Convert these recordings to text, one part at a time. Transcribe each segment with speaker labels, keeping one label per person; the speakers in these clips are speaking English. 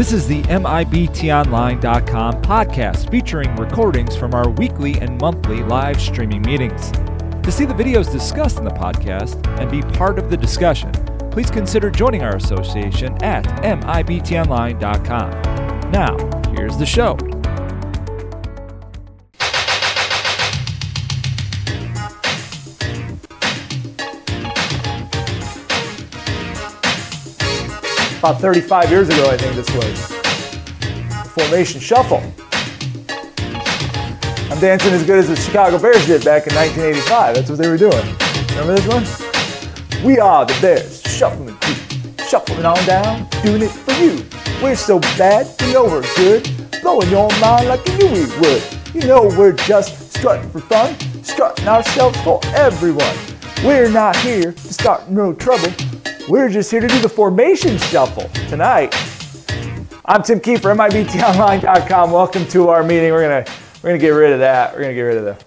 Speaker 1: This is the MIBTOnline.com podcast featuring recordings from our weekly and monthly live streaming meetings. To see the videos discussed in the podcast and be part of the discussion, please consider joining our association at MIBTOnline.com. Now, here's the show.
Speaker 2: About 35 years ago, I think this was. Formation Shuffle. I'm dancing as good as the Chicago Bears did back in 1985. That's what they were doing. Remember this one? We are the Bears, shuffling feet, shuffling on down, doing it for you. We're so bad, we're good, blowing your mind like you knew we would. You know we're just strutting for fun, strutting ourselves for everyone. We're not here to start no trouble. We're just here to do the formation shuffle tonight. I'm Tim Kiefer, MIBTOnline.com. Welcome to our meeting. We're gonna we're gonna get rid of that. We're gonna get rid of the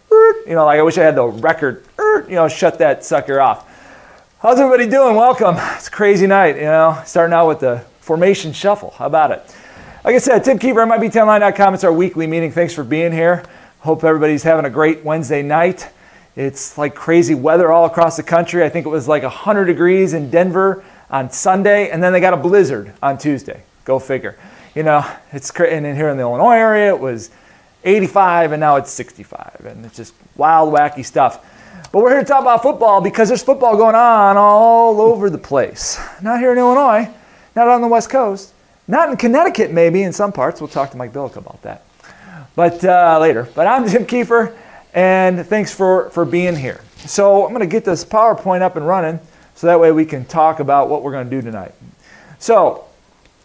Speaker 2: you know, like I wish I had the record, you know, shut that sucker off. How's everybody doing? Welcome. It's a crazy night, you know, starting out with the formation shuffle. How about it? Like I said, Tim Kiefer, MIBTOnline.com. It's our weekly meeting. Thanks for being here. Hope everybody's having a great Wednesday night. It's like crazy weather all across the country. I think it was like 100 degrees in Denver on Sunday, and then they got a blizzard on Tuesday. Go figure. You know, it's crazy. And here in the Illinois area, it was 85, and now it's 65. And it's just wild, wacky stuff. But we're here to talk about football because there's football going on all over the place. Not here in Illinois, not on the West Coast, not in Connecticut, maybe in some parts. We'll talk to Mike Billick about that. But uh, later. But I'm Tim Kiefer and thanks for, for being here. So I'm going to get this PowerPoint up and running so that way we can talk about what we're going to do tonight. So,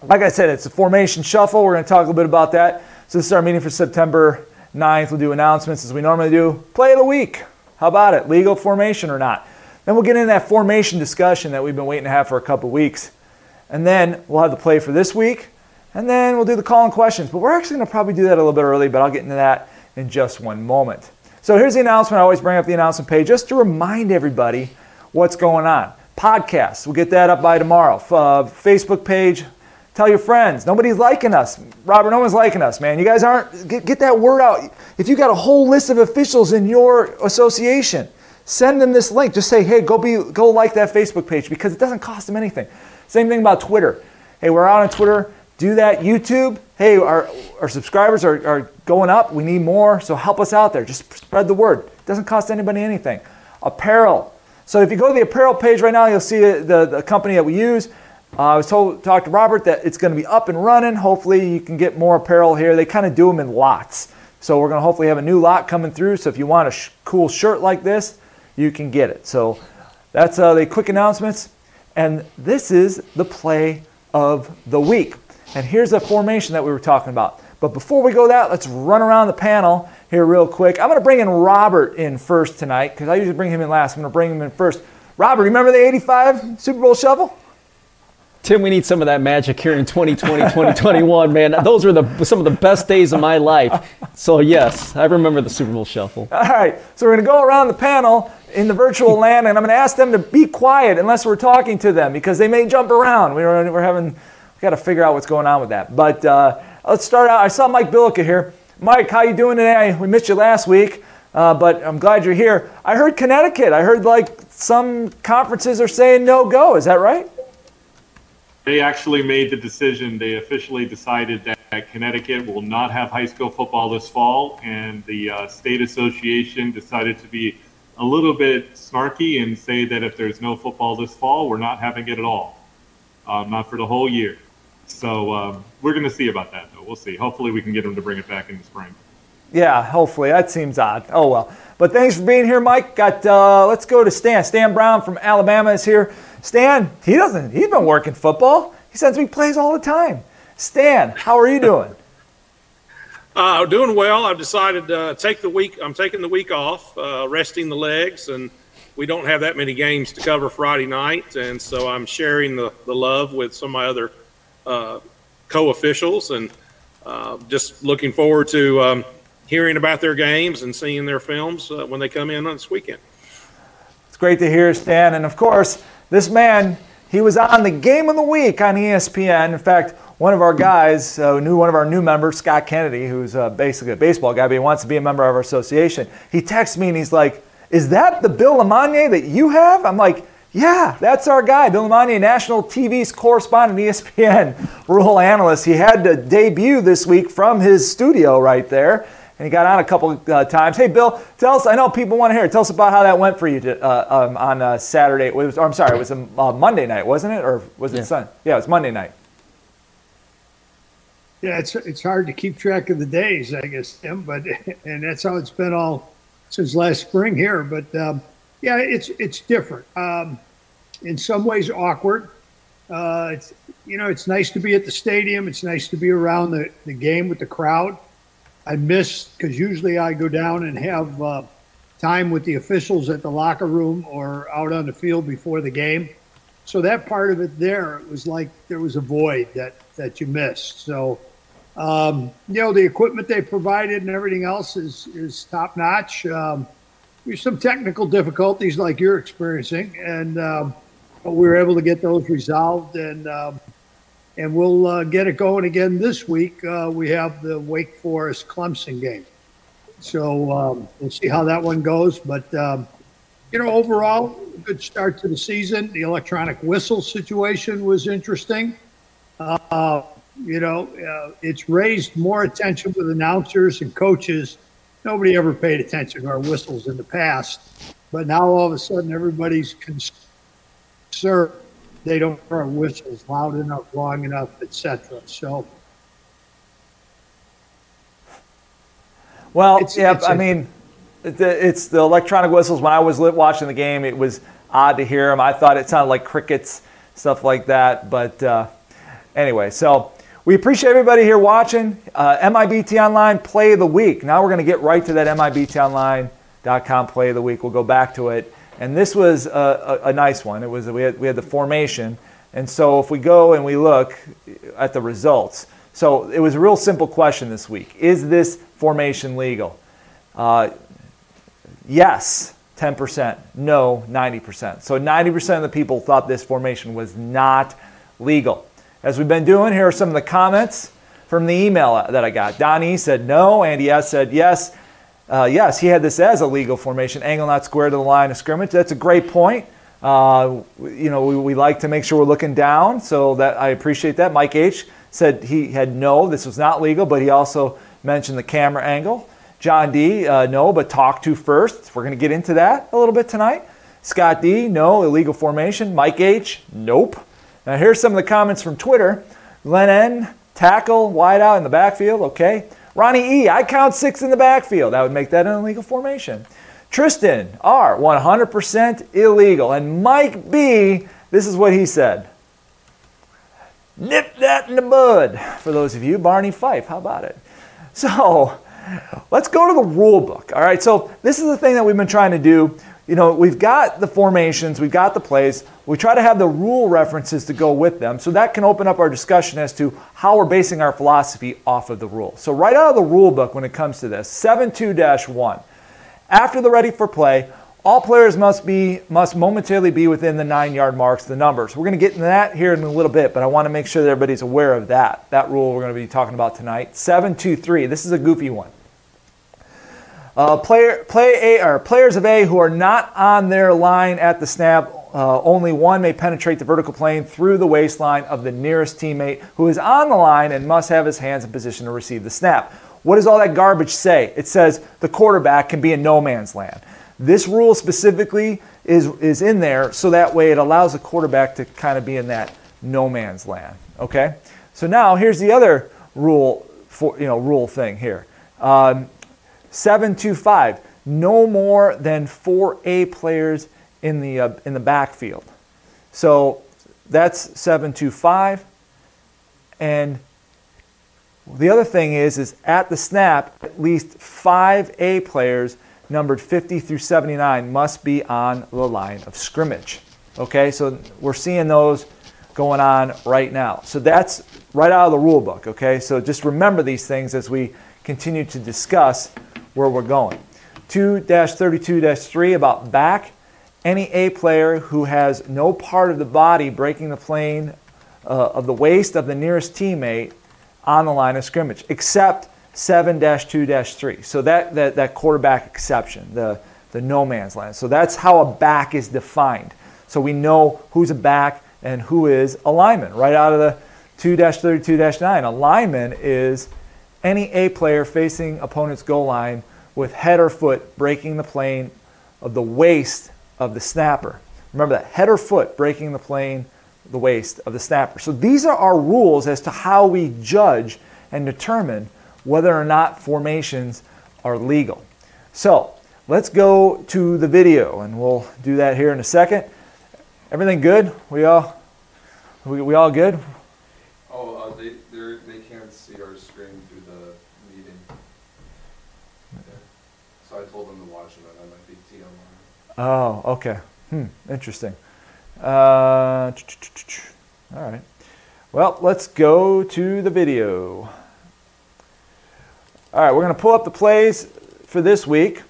Speaker 2: like I said, it's a formation shuffle. We're going to talk a little bit about that. So this is our meeting for September 9th. We'll do announcements as we normally do. Play of the week. How about it? Legal formation or not? Then we'll get into that formation discussion that we've been waiting to have for a couple weeks. And then we'll have the play for this week. And then we'll do the call and questions. But we're actually going to probably do that a little bit early, but I'll get into that in just one moment. So here's the announcement. I always bring up the announcement page just to remind everybody what's going on. Podcasts, we'll get that up by tomorrow. Uh, Facebook page, tell your friends. Nobody's liking us. Robert, no one's liking us, man. You guys aren't, get, get that word out. If you got a whole list of officials in your association, send them this link. Just say, hey, go, be, go like that Facebook page because it doesn't cost them anything. Same thing about Twitter. Hey, we're out on Twitter. Do that. YouTube, hey, our, our subscribers are, are going up. We need more, so help us out there. Just spread the word. It doesn't cost anybody anything. Apparel. So if you go to the apparel page right now, you'll see the, the company that we use. Uh, I was told, talk to Robert that it's going to be up and running. Hopefully, you can get more apparel here. They kind of do them in lots. So we're going to hopefully have a new lot coming through. So if you want a sh- cool shirt like this, you can get it. So that's uh, the quick announcements. And this is the play of the week. And here's the formation that we were talking about. But before we go that, let's run around the panel here real quick. I'm going to bring in Robert in first tonight because I usually bring him in last. I'm going to bring him in first. Robert, remember the 85 Super Bowl shuffle?
Speaker 3: Tim, we need some of that magic here in 2020, 2021, man. Those were the, some of the best days of my life. So, yes, I remember the Super Bowl shuffle.
Speaker 2: All right, so we're going to go around the panel in the virtual land, and I'm going to ask them to be quiet unless we're talking to them because they may jump around. We're, we're having we got to figure out what's going on with that. But uh, let's start out. I saw Mike Billica here. Mike, how you doing today? We missed you last week, uh, but I'm glad you're here. I heard Connecticut. I heard like some conferences are saying no go. Is that right?
Speaker 4: They actually made the decision. They officially decided that Connecticut will not have high school football this fall, and the uh, state association decided to be a little bit snarky and say that if there's no football this fall, we're not having it at all, um, not for the whole year. So um, we're going to see about that, though. We'll see. Hopefully, we can get them to bring it back in the spring.
Speaker 2: Yeah, hopefully. That seems odd. Oh well. But thanks for being here, Mike. Got uh, let's go to Stan. Stan Brown from Alabama is here. Stan, he doesn't. He's been working football. He sends me plays all the time. Stan, how are you doing?
Speaker 5: Uh, doing well. I've decided to take the week. I'm taking the week off, uh, resting the legs, and we don't have that many games to cover Friday night, and so I'm sharing the, the love with some of my other uh, co-officials, and uh, just looking forward to um, hearing about their games and seeing their films uh, when they come in on this weekend.
Speaker 2: It's great to hear, Stan, and of course, this man he was on the game of the week on ESPN. In fact, one of our guys uh, knew one of our new members, Scott Kennedy, who's uh, basically a baseball guy, but he wants to be a member of our association. He texts me and he's like, "Is that the Bill LeMonnier that you have?" I'm like, "Yeah, that's our guy, Bill LeMonnier, national TV's correspondent, ESPN rule analyst. He had to debut this week from his studio right there." And he got on a couple uh, times. Hey, Bill, tell us. I know people want to hear. Tell us about how that went for you to, uh, um, on uh, Saturday. It was, or I'm sorry, it was a uh, Monday night, wasn't it, or was it
Speaker 3: Yeah.
Speaker 2: Sunday? Yeah, it was Monday night.
Speaker 6: Yeah, it's it's hard to keep track of the days, I guess, Tim. But and that's how it's been all since last spring here. But um, yeah, it's it's different. Um, in some ways, awkward. Uh, it's you know, it's nice to be at the stadium. It's nice to be around the, the game with the crowd. I miss because usually I go down and have uh, time with the officials at the locker room or out on the field before the game. So that part of it there, it was like there was a void that that you missed. So um, you know, the equipment they provided and everything else is is top notch. Um, some technical difficulties like you're experiencing, and um, we were able to get those resolved, and um, and we'll uh, get it going again this week. Uh, we have the Wake Forest Clemson game, so um, we'll see how that one goes. But um, you know, overall, good start to the season. The electronic whistle situation was interesting. Uh, you know, uh, it's raised more attention with announcers and coaches. Nobody ever paid attention to our whistles in the past, but now all of a sudden everybody's concerned they don't hear our whistles loud enough, long enough, etc. So
Speaker 2: Well,
Speaker 6: It's-
Speaker 2: yeah,
Speaker 6: it's
Speaker 2: I
Speaker 6: a-
Speaker 2: mean, it's the electronic whistles. When I was lit watching the game, it was odd to hear them. I thought it sounded like crickets, stuff like that. But uh, anyway, so we appreciate everybody here watching. Uh, MIBT Online Play of the Week. Now we're going to get right to that MIBTOnline.com Play of the Week. We'll go back to it. And this was a, a, a nice one. It was we had, we had the formation. And so if we go and we look at the results, so it was a real simple question this week. Is this formation legal? Uh, yes, 10%. No, 90%. So 90% of the people thought this formation was not legal. As we've been doing, here are some of the comments from the email that I got. Don E said no. Andy S said yes. Uh, yes, he had this as a legal formation, angle not square to the line of scrimmage. That's a great point. Uh, you know, we, we like to make sure we're looking down, so that I appreciate that. Mike H said he had no, this was not legal, but he also mentioned the camera angle. John D, uh, no, but talk to first. We're going to get into that a little bit tonight. Scott D, no, illegal formation. Mike H, nope. Now here's some of the comments from Twitter. Len N, tackle, wide out in the backfield, okay. Ronnie E, I count six in the backfield. That would make that an illegal formation. Tristan R, 100% illegal. And Mike B, this is what he said. Nip that in the bud. For those of you, Barney Fife, how about it? So let's go to the rule book. All right, so this is the thing that we've been trying to do. You know, we've got the formations, we've got the plays. We try to have the rule references to go with them, so that can open up our discussion as to how we're basing our philosophy off of the rule. So, right out of the rule book when it comes to this, 7.2 1. After the ready for play, all players must be must momentarily be within the nine yard marks, the numbers. We're going to get into that here in a little bit, but I want to make sure that everybody's aware of that. That rule we're going to be talking about tonight. Seven two three. This is a goofy one. Uh, player play A or players of A who are not on their line at the snap. Uh, only one may penetrate the vertical plane through the waistline of the nearest teammate who is on the line and must have his hands in position to receive the snap. What does all that garbage say? It says the quarterback can be in no man's land. This rule specifically is, is in there so that way it allows the quarterback to kind of be in that no man's land. Okay? So now here's the other rule for you know rule thing here. Um, 725 no more than four A players in the uh, in the backfield. So that's 725 and the other thing is, is at the snap, at least five A players numbered 50 through 79 must be on the line of scrimmage. Okay, so we're seeing those going on right now. So that's right out of the rule book. Okay, so just remember these things as we continue to discuss where we're going. 2 32 3 about back. Any A player who has no part of the body breaking the plane uh, of the waist of the nearest teammate on the line of scrimmage, except 7-2-3. So that, that, that quarterback exception, the, the no man's land. So that's how a back is defined. So we know who's a back and who is a lineman right out of the 2-32-9. A lineman is any A player facing opponent's goal line with head or foot breaking the plane of the waist of the snapper. Remember that head or foot breaking the plane, the waist of the snapper. So these are our rules as to how we judge and determine whether or not formations are legal. So let's go to the video and we'll do that here in a second. Everything good? We all we, we all good?
Speaker 7: Oh, uh, they they're, they can't see our screen through the meeting. So I told them to watch it on MIBT online.
Speaker 2: Oh, okay. Hmm, interesting. Uh, all right. Well, let's go to the video. All right, we're going to pull up the plays for this week.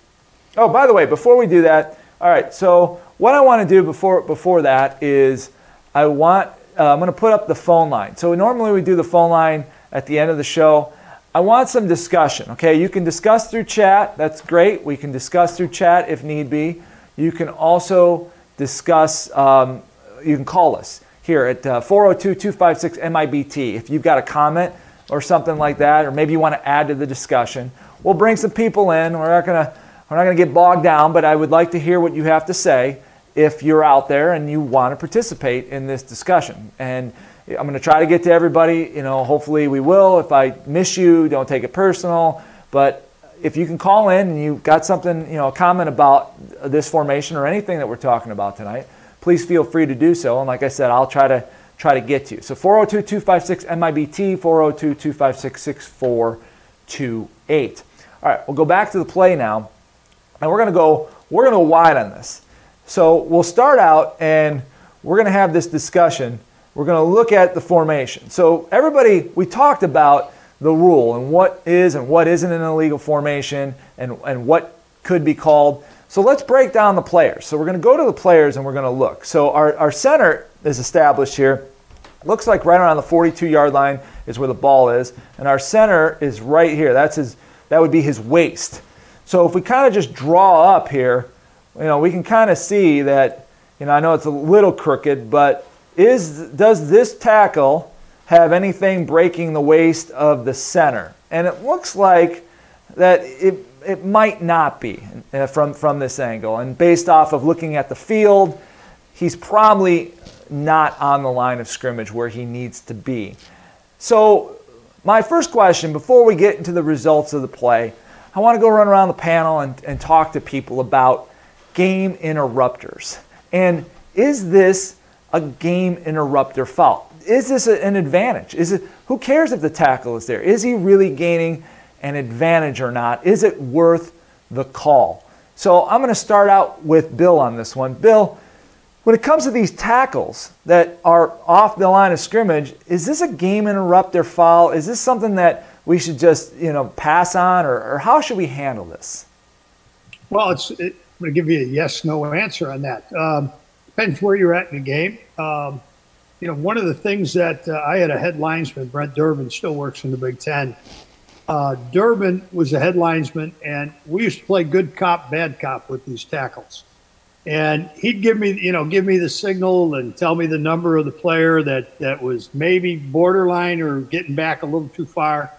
Speaker 2: Oh, by the way, before we do that, all right, so what I want to do before, before that is I want, uh, I'm going to put up the phone line. So normally we do the phone line at the end of the show. I want some discussion, okay? You can discuss through chat, that's great. We can discuss through chat if need be. You can also discuss, um, you can call us here at 402 256 MIBT. If you've got a comment or something like that, or maybe you want to add to the discussion, we'll bring some people in. We're not going to we're not going to get bogged down, but I would like to hear what you have to say if you're out there and you want to participate in this discussion. And I'm going to try to get to everybody. You know, hopefully we will. If I miss you, don't take it personal. But if you can call in and you've got something, you know, a comment about this formation or anything that we're talking about tonight, please feel free to do so. And like I said, I'll try to try to get to you. So 402-256 MIBT 402-256-6428. All right, we'll go back to the play now. And we're to go we're going to go wide on this. So we'll start out and we're going to have this discussion. We're going to look at the formation. So everybody, we talked about the rule and what is and what isn't an illegal formation and, and what could be called. So let's break down the players. So we're going to go to the players and we're going to look. So our, our center is established here. Looks like right around the 42 yard line is where the ball is. And our center is right here. That's his, that would be his waist. So if we kind of just draw up here, you know, we can kind of see that, you know, I know it's a little crooked, but is does this tackle have anything breaking the waist of the center? And it looks like that it, it might not be uh, from, from this angle. And based off of looking at the field, he's probably not on the line of scrimmage where he needs to be. So, my first question before we get into the results of the play, I want to go run around the panel and, and talk to people about game interrupters. And is this a game interrupter foul? Is this an advantage? Is it who cares if the tackle is there? Is he really gaining an advantage or not? Is it worth the call? So I'm going to start out with Bill on this one. Bill, when it comes to these tackles that are off the line of scrimmage, is this a game interrupter foul? Is this something that we should just you know pass on, or, or how should we handle this?
Speaker 6: Well, it's it, I'm going to give you a yes no answer on that. Um, depends where you're at in the game. Um, you know, one of the things that uh, I had a headlinesman, Brent Durbin, still works in the Big Ten. Uh, Durbin was a headlinesman, and we used to play good cop, bad cop with these tackles. And he'd give me, you know, give me the signal and tell me the number of the player that that was maybe borderline or getting back a little too far.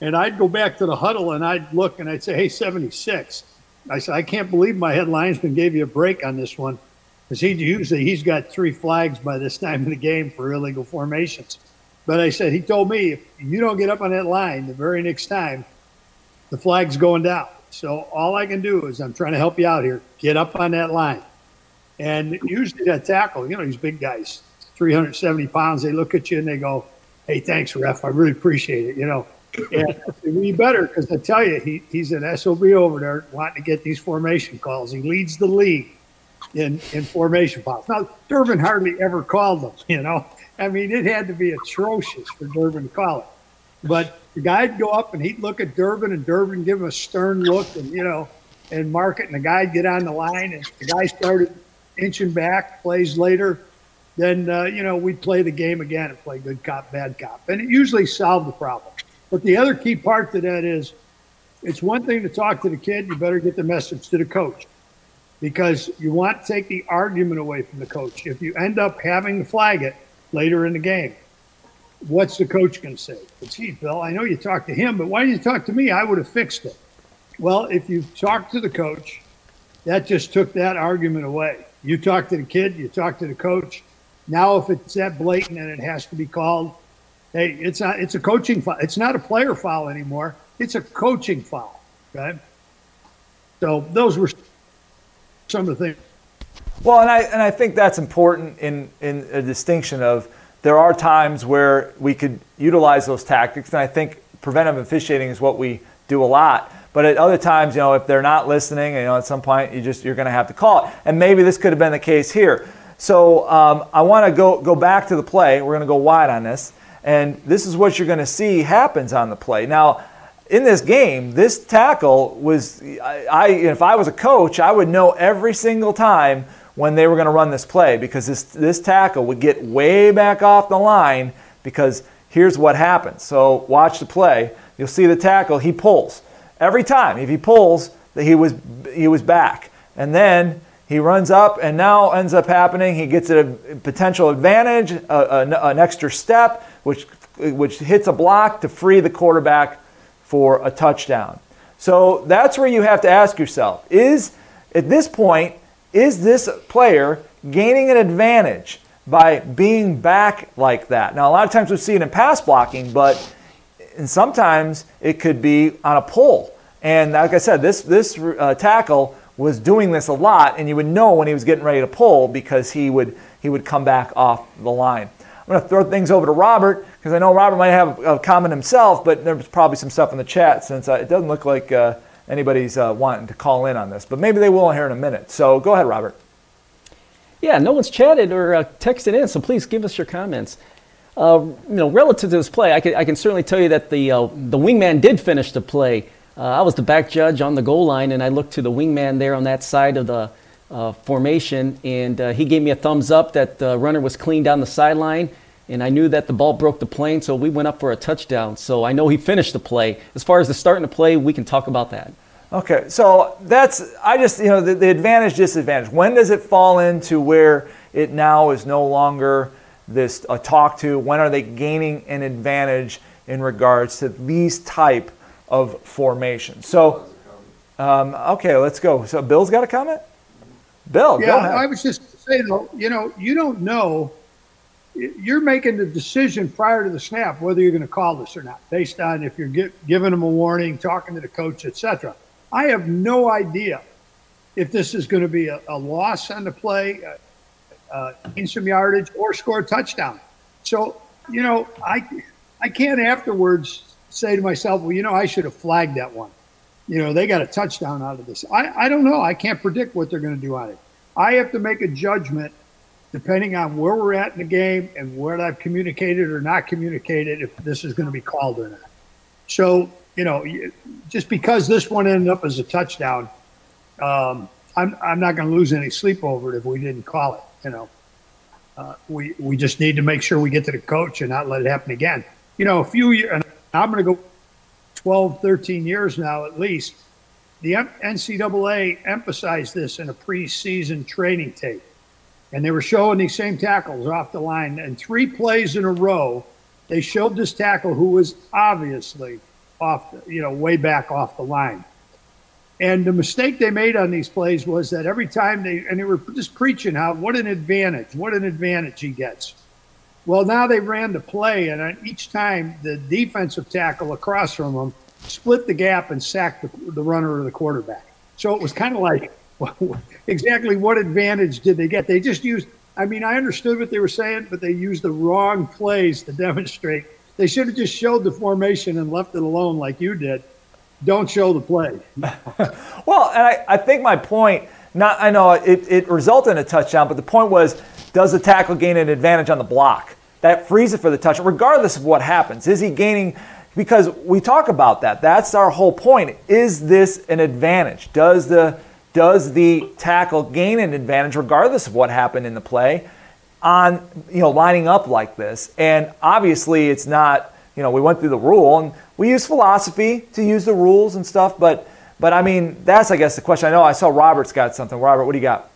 Speaker 6: And I'd go back to the huddle and I'd look and I'd say, hey, 76. I said, I can't believe my headlinesman gave you a break on this one because he usually he's got three flags by this time in the game for illegal formations. But I said, he told me if you don't get up on that line the very next time, the flag's going down. So all I can do is I'm trying to help you out here. Get up on that line. And usually that tackle, you know, these big guys, 370 pounds, they look at you and they go, hey, thanks, ref. I really appreciate it. You know, and we better because I tell you, he, he's an SOB over there wanting to get these formation calls. He leads the league in, in formation calls. Now, Durbin hardly ever called them, you know. I mean, it had to be atrocious for Durbin to call it. But the guy'd go up and he'd look at Durbin and Durbin give him a stern look and, you know, and mark it. And the guy'd get on the line and the guy started inching back plays later. then uh, you know we'd play the game again and play good cop, bad cop, and it usually solved the problem. But the other key part to that is, it's one thing to talk to the kid. You better get the message to the coach, because you want to take the argument away from the coach. If you end up having to flag it later in the game, what's the coach going to say? But gee, Bill, I know you talked to him, but why didn't you talk to me? I would have fixed it. Well, if you talk to the coach, that just took that argument away. You talk to the kid, you talk to the coach. Now, if it's that blatant and it has to be called, hey, it's not. It's a coaching foul. It's not a player foul anymore. It's a coaching foul. Okay. So those were some of the things.
Speaker 2: Well, and I and I think that's important in in a distinction of there are times where we could utilize those tactics, and I think preventive officiating is what we do a lot. But at other times, you know, if they're not listening, you know, at some point you just you're going to have to call it. And maybe this could have been the case here. So um, I want to go go back to the play. We're going to go wide on this, and this is what you're going to see happens on the play. Now, in this game, this tackle was I, I if I was a coach, I would know every single time when they were going to run this play because this this tackle would get way back off the line because here's what happens. So watch the play. You'll see the tackle. He pulls every time. If he pulls, he was he was back, and then he runs up, and now ends up happening. He gets a potential advantage, a, a, an extra step, which which hits a block to free the quarterback for a touchdown. So that's where you have to ask yourself: Is at this point is this player gaining an advantage by being back like that? Now, a lot of times we see it in pass blocking, but and sometimes it could be on a pull. And like I said, this this uh, tackle was doing this a lot, and you would know when he was getting ready to pull because he would he would come back off the line. I'm going to throw things over to Robert because I know Robert might have a comment himself, but there's probably some stuff in the chat since uh, it doesn't look like uh, anybody's uh, wanting to call in on this. But maybe they will here in a minute. So go ahead, Robert.
Speaker 3: Yeah, no one's chatted or uh, texted in, so please give us your comments. Uh, you know, relative to this play, I can, I can certainly tell you that the, uh, the wingman did finish the play. I was the back judge on the goal line, and I looked to the wingman there on that side of the uh, formation, and uh, he gave me a thumbs up that the runner was clean down the sideline, and I knew that the ball broke the plane, so we went up for a touchdown. So I know he finished the play. As far as the starting the play, we can talk about that.
Speaker 2: Okay, so that's I just you know the, the advantage disadvantage. When does it fall into where it now is no longer this uh, talk to? When are they gaining an advantage in regards to these type of formations? So, um, okay, let's go. So, Bill's got a comment. Bill,
Speaker 6: yeah, I was just saying though, you know, you don't know. You're making the decision prior to the snap whether you're going to call this or not, based on if you're get, giving them a warning, talking to the coach, etc. I have no idea if this is going to be a, a loss on the play, uh, gain some yardage, or score a touchdown. So, you know, I I can't afterwards say to myself, well, you know, I should have flagged that one. You know, they got a touchdown out of this. I, I don't know. I can't predict what they're going to do on it. I have to make a judgment depending on where we're at in the game and what I've communicated or not communicated if this is going to be called or not. So, you know, just because this one ended up as a touchdown, um, I'm, I'm not going to lose any sleep over it if we didn't call it you know, uh, we we just need to make sure we get to the coach and not let it happen again. You know, a few years, and I'm going to go 12, 13 years now at least. The NCAA emphasized this in a preseason training tape, and they were showing these same tackles off the line. And three plays in a row, they showed this tackle who was obviously off, the, you know, way back off the line. And the mistake they made on these plays was that every time they, and they were just preaching how, what an advantage, what an advantage he gets. Well, now they ran the play, and each time the defensive tackle across from them split the gap and sacked the, the runner or the quarterback. So it was kind of like, exactly what advantage did they get? They just used, I mean, I understood what they were saying, but they used the wrong plays to demonstrate. They should have just showed the formation and left it alone like you did don't show the play.
Speaker 2: well, and I, I think my point, not I know it, it resulted in a touchdown, but the point was, does the tackle gain an advantage on the block? That frees it for the touchdown, regardless of what happens. Is he gaining? Because we talk about that. That's our whole point. Is this an advantage? Does the does the tackle gain an advantage regardless of what happened in the play? on, you know, lining up like this. And obviously, it's not, you know, we went through the rule and we use philosophy to use the rules and stuff. But, but I mean, that's, I guess, the question. I know I saw Robert's got something. Robert, what do you got?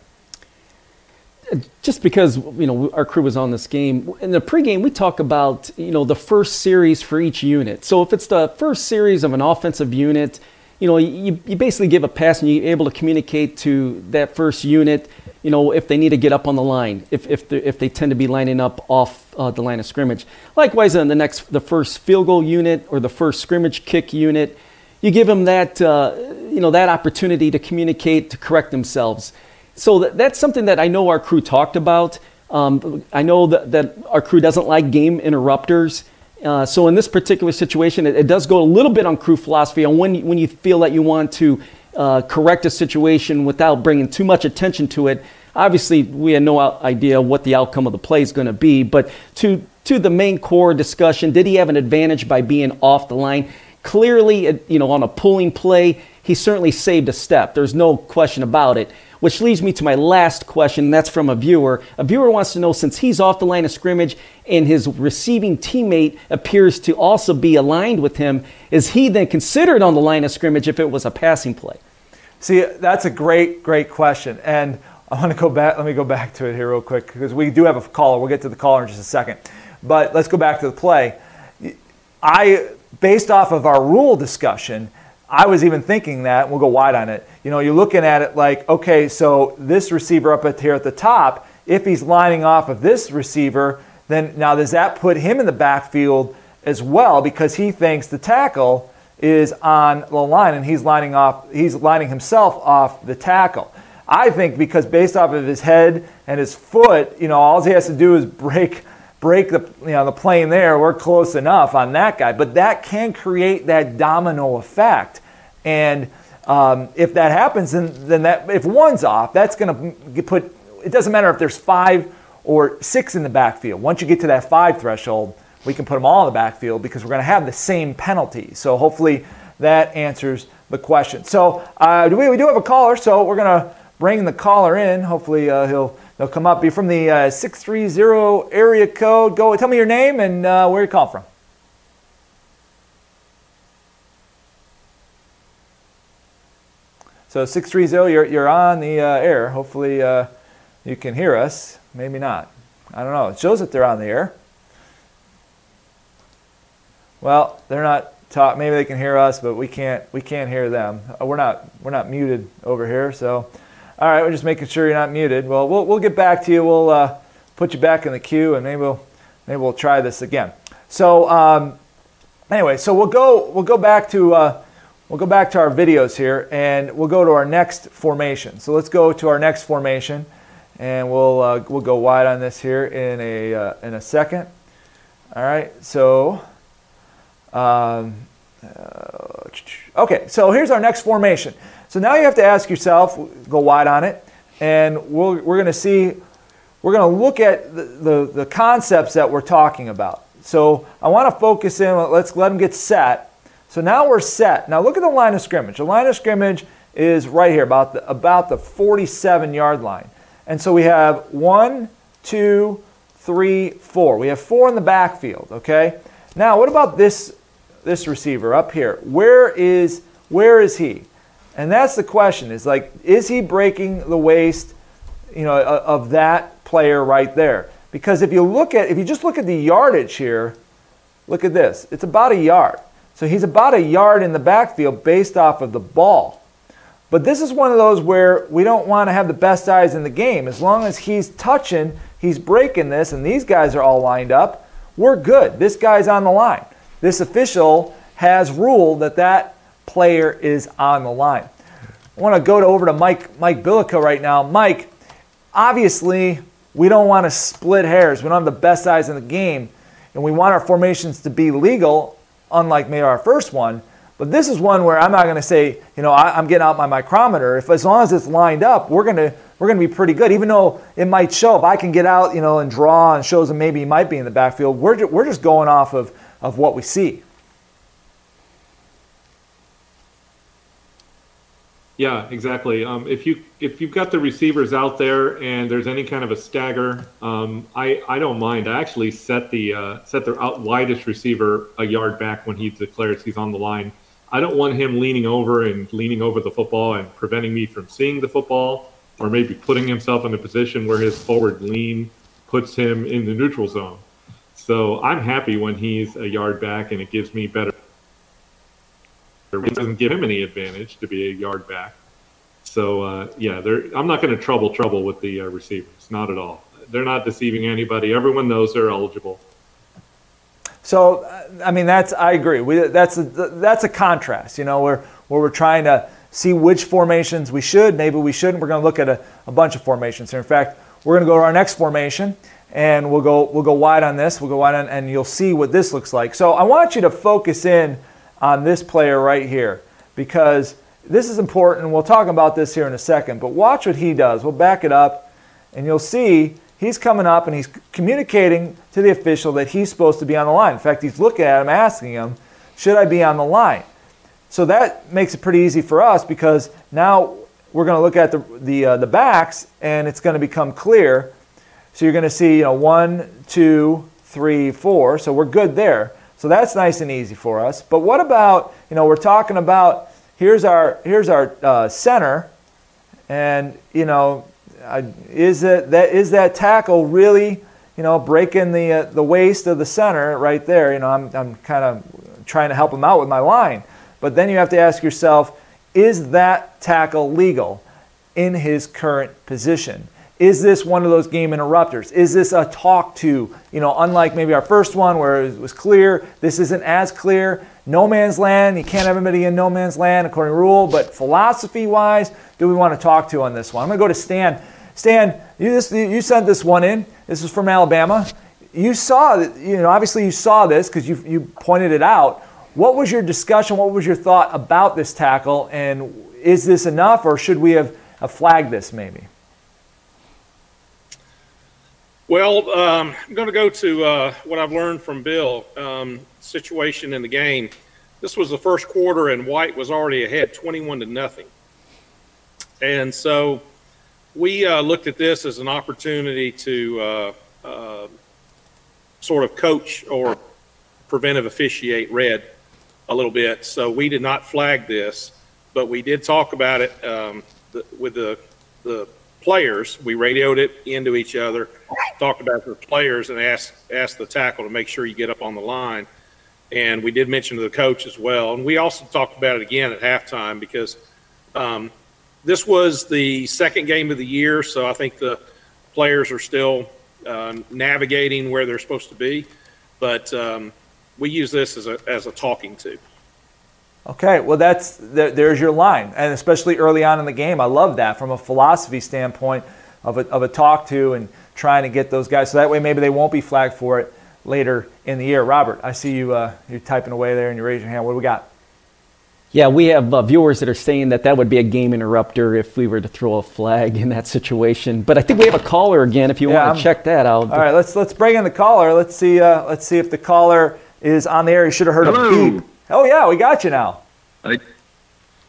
Speaker 3: Just because you know our crew was on this game in the pregame, we talk about you know the first series for each unit. So if it's the first series of an offensive unit, you know you, you basically give a pass and you're able to communicate to that first unit. You know if they need to get up on the line, if if if they tend to be lining up off uh, the line of scrimmage. Likewise, in the next the first field goal unit or the first scrimmage kick unit, you give them that uh, you know that opportunity to communicate to correct themselves so that, that's something that I know our crew talked about. Um, I know that, that, our crew doesn't like game interrupters. Uh, so in this particular situation, it, it, does go a little bit on crew philosophy on when when you feel that you want to uh, correct a situation without bringing too much attention to it. Obviously, we had no idea what the outcome of the play is going to be, but to to the main core discussion, did he have an advantage by being off the line? Clearly, you know, on a pulling play, he certainly saved a step. There's no question about it. Which leads me to my last question, that's from a viewer. A viewer wants to know since he's off the line of scrimmage and his receiving teammate appears to also be aligned with him, is he then considered on the line of scrimmage if it was a passing play?
Speaker 2: See, that's a great, great question. And I want to go back, let me go back to it here real quick because we do have a caller. We'll get to the caller in just a second. But let's go back to the play. I, based off of our rule discussion, I was even thinking that, we'll go wide on it. You know, you're looking at it like, okay, so this receiver up here at the top, if he's lining off of this receiver, then now does that put him in the backfield as well because he thinks the tackle is on the line and he's lining off he's lining himself off the tackle. I think because based off of his head and his foot, you know, all he has to do is break break the you know the plane there. We're close enough on that guy, but that can create that domino effect and um, if that happens, then, then that if one's off, that's going to put. It doesn't matter if there's five or six in the backfield. Once you get to that five threshold, we can put them all in the backfield because we're going to have the same penalty. So hopefully that answers the question. So uh, we, we do have a caller, so we're going to bring the caller in. Hopefully uh, he'll he'll come up. Be from the uh, 630 area code. Go tell me your name and uh, where you call from. So 630, you're, you're on the uh, air. Hopefully uh, you can hear us. Maybe not. I don't know. It shows that they're on the air. Well, they're not talk. Maybe they can hear us, but we can't. We can't hear them. Uh, we're not. We're not muted over here. So, all right. We're just making sure you're not muted. Well, we'll, we'll get back to you. We'll uh, put you back in the queue, and maybe we'll maybe we'll try this again. So, um, anyway, so we'll go. We'll go back to. We'll go back to our videos here and we'll go to our next formation. So let's go to our next formation and we'll, uh, we'll go wide on this here in a, uh, in a second. All right, so, um, uh, okay, so here's our next formation. So now you have to ask yourself, go wide on it, and we we are going to see, we're going to look at the, the, the concepts that we're talking about. So I want to focus in, let's let them get set so now we're set. Now look at the line of scrimmage. The line of scrimmage is right here, about the, about the 47 yard line. And so we have one, two, three, four. We have four in the backfield, okay? Now what about this, this receiver up here? Where is, where is he? And that's the question is like, is he breaking the waist, you know, of that player right there? Because if you look at, if you just look at the yardage here, look at this. It's about a yard. So he's about a yard in the backfield based off of the ball. But this is one of those where we don't want to have the best eyes in the game. As long as he's touching, he's breaking this, and these guys are all lined up, we're good. This guy's on the line. This official has ruled that that player is on the line. I want to go to, over to Mike Mike Bilico right now. Mike, obviously we don't want to split hairs. We don't have the best eyes in the game, and we want our formations to be legal unlike maybe our first one. But this is one where I'm not going to say, you know, I, am getting out my micrometer. If as long as it's lined up, we're going to we're going to be pretty good. Even though it might show, if I can get out, you know, and draw and shows that maybe he might be in the backfield, we're we're just going off of of what we see.
Speaker 4: Yeah, exactly. Um, if you if you've got the receivers out there and there's any kind of a stagger, um, I I don't mind. I actually set the uh, set the out widest receiver a yard back when he declares he's on the line. I don't want him leaning over and leaning over the football and preventing me from seeing the football, or maybe putting himself in a position where his forward lean puts him in the neutral zone. So I'm happy when he's a yard back and it gives me better. It doesn't give him any advantage to be a yard back. So uh, yeah, I'm not going to trouble trouble with the uh, receivers, not at all. They're not deceiving anybody. Everyone knows they're eligible.
Speaker 2: So I mean, that's I agree. We, that's a, that's a contrast. You know, where where we're trying to see which formations we should, maybe we shouldn't. We're going to look at a, a bunch of formations here. In fact, we're going to go to our next formation, and we'll go we'll go wide on this. We'll go wide on, and you'll see what this looks like. So I want you to focus in on this player right here because this is important. We'll talk about this here in a second. But watch what he does. We'll back it up, and you'll see he's coming up and he's communicating to the official that he's supposed to be on the line. In fact, he's looking at him, asking him, "Should I be on the line?" So that makes it pretty easy for us because now we're going to look at the the uh, the backs, and it's going to become clear so you're going to see, you know, one, two, three, four. So we're good there. So that's nice and easy for us. But what about, you know, we're talking about here's our here's our uh, center, and you know, is it that is that tackle really, you know, breaking the uh, the waist of the center right there? You know, I'm I'm kind of trying to help him out with my line, but then you have to ask yourself, is that tackle legal in his current position? Is this one of those game interrupters? Is this a talk to? You know, unlike maybe our first one where it was clear, this isn't as clear. No man's land, you can't have anybody in no man's land according to rule, but philosophy wise, do we want to talk to on this one? I'm going to go to Stan. Stan, you, this, you sent this one in. This is from Alabama. You saw, you know, obviously you saw this because you, you pointed it out. What was your discussion? What was your thought about this tackle? And is this enough or should we have, have flagged this maybe?
Speaker 5: Well, um, I'm going to go to uh, what I've learned from Bill. Um, situation in the game. This was the first quarter, and White was already ahead, 21 to nothing. And so we uh, looked at this as an opportunity to uh, uh sort of coach or preventive officiate red a little bit. So we did not flag this, but we did talk about it um, the, with the the players. We radioed it into each other, talked about the players, and asked asked the tackle to make sure you get up on the line. And we did mention to the coach as well. And we also talked about it again at halftime because um, this was the second game of the year, so I think the players are still uh, navigating where they're supposed to be. But um, we use this as a as a talking to.
Speaker 2: Okay, well, that's there's your line, and especially early on in the game, I love that from a philosophy standpoint of a, of a talk to and trying to get those guys so that way maybe they won't be flagged for it later in the year. Robert, I see you uh, you're typing away there and you raise your hand. What do we got?
Speaker 3: Yeah, we have uh, viewers that are saying that that would be a game interrupter if we were to throw a flag in that situation. But I think we have a caller again. If you yeah, want to check that out.
Speaker 2: All right, let's let's bring in the caller. Let's see uh, let's see if the caller is on the air. You should have heard
Speaker 8: Hello.
Speaker 2: a beep. Oh yeah, we got you now.
Speaker 8: I,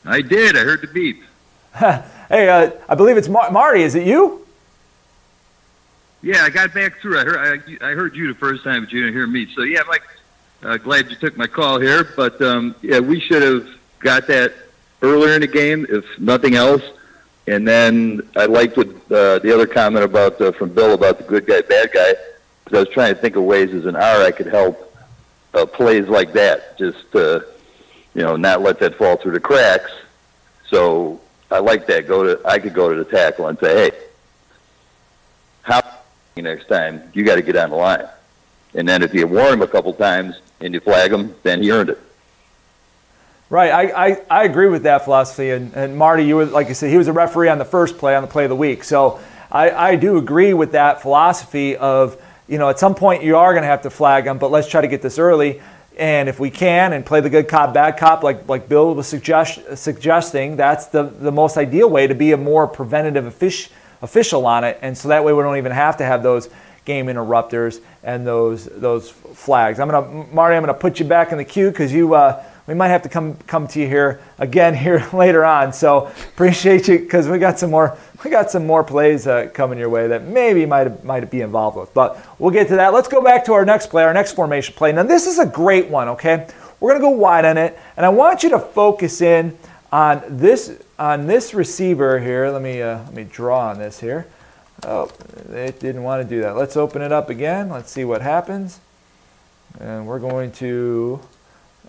Speaker 8: I did. I heard the beep.
Speaker 2: hey, uh, I believe it's Mar- Marty. Is it you?
Speaker 8: Yeah, I got back through. I heard I, I heard you the first time, but you didn't hear me. So yeah, Mike, uh, glad you took my call here. But um, yeah, we should have got that earlier in the game, if nothing else. And then I liked what uh, the other comment about uh, from Bill about the good guy, bad guy, because I was trying to think of ways as an R I could help uh, plays like that, just uh, you know, not let that fall through the cracks. So I like that. Go to I could go to the tackle and say, hey, how next time you got to get on the line. And then if you warn him a couple times and you flag him, then he earned it.
Speaker 2: Right, I, I, I agree with that philosophy. And, and Marty, you were like you said, he was a referee on the first play on the play of the week. So I, I do agree with that philosophy of you know, at some point you are going to have to flag them, but let's try to get this early. And if we can and play the good cop, bad cop, like, like Bill was suggest, suggesting, that's the, the most ideal way to be a more preventative offic- official on it. And so that way we don't even have to have those game interrupters and those, those flags. I'm going to, Marty, I'm going to put you back in the queue because you, uh, we might have to come come to you here again here later on. So appreciate you because we got some more we got some more plays uh, coming your way that maybe might might be involved with. But we'll get to that. Let's go back to our next play, our next formation play. Now this is a great one. Okay, we're gonna go wide on it, and I want you to focus in on this on this receiver here. Let me uh, let me draw on this here. Oh, it didn't want to do that. Let's open it up again. Let's see what happens. And we're going to,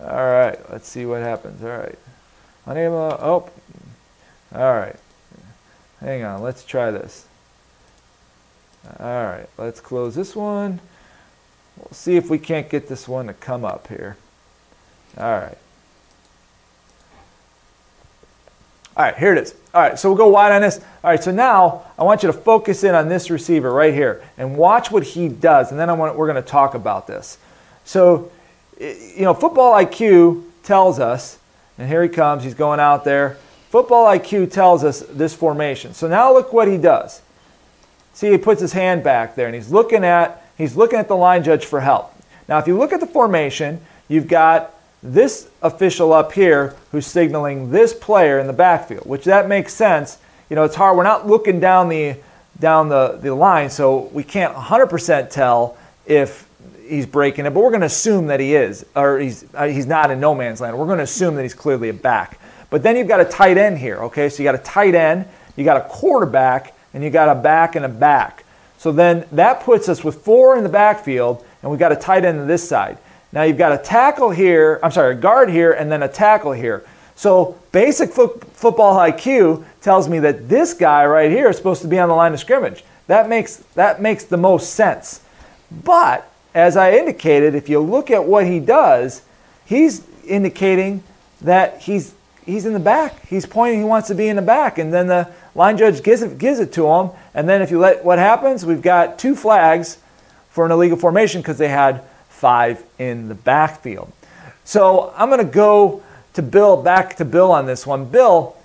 Speaker 2: all right, let's see what happens. All right. Unable, uh, oh, all right. Hang on, let's try this. All right, let's close this one. We'll see if we can't get this one to come up here. All right. All right, here it is. All right, so we'll go wide on this. All right, so now I want you to focus in on this receiver right here and watch what he does, and then I want, we're going to talk about this. So, you know, football IQ tells us, and here he comes, he's going out there. Football IQ tells us this formation. So now look what he does. See, he puts his hand back there, and he's looking at he's looking at the line judge for help. Now, if you look at the formation, you've got this official up here who's signaling this player in the backfield, which that makes sense. You know, it's hard. We're not looking down the down the, the line, so we can't 100% tell if he's breaking it, but we're going to assume that he is, or he's, uh, he's not in no man's land. We're going to assume that he's clearly a back. But then you've got a tight end here, okay? So you got a tight end, you got a quarterback, and you got a back and a back. So then that puts us with four in the backfield, and we've got a tight end on this side. Now you've got a tackle here, I'm sorry, a guard here, and then a tackle here. So basic fo- football IQ tells me that this guy right here is supposed to be on the line of scrimmage. That makes, that makes the most sense. But as I indicated, if you look at what he does, he's indicating that he's, he's in the back. He's pointing he wants to be in the back. And then the line judge gives it, gives it to him. And then if you let what happens, we've got two flags for an illegal formation because they had five in the backfield. So I'm going to go to Bill, back to Bill on this one. Bill,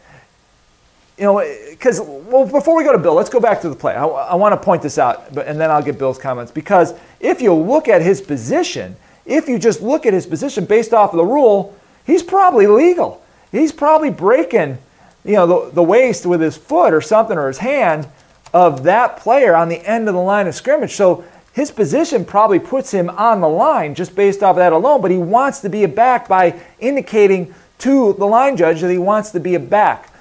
Speaker 2: you know, because, well, before we go to Bill, let's go back to the play. I, I want to point this out, but, and then I'll get Bill's comments. Because if you look at his position, if you just look at his position based off of the rule, he's probably legal. He's probably breaking, you know, the, the waist with his foot or something or his hand of that player on the end of the line of scrimmage. So his position probably puts him on the line just based off of that alone, but he wants to be a back by indicating to the line judge that he wants to be a back.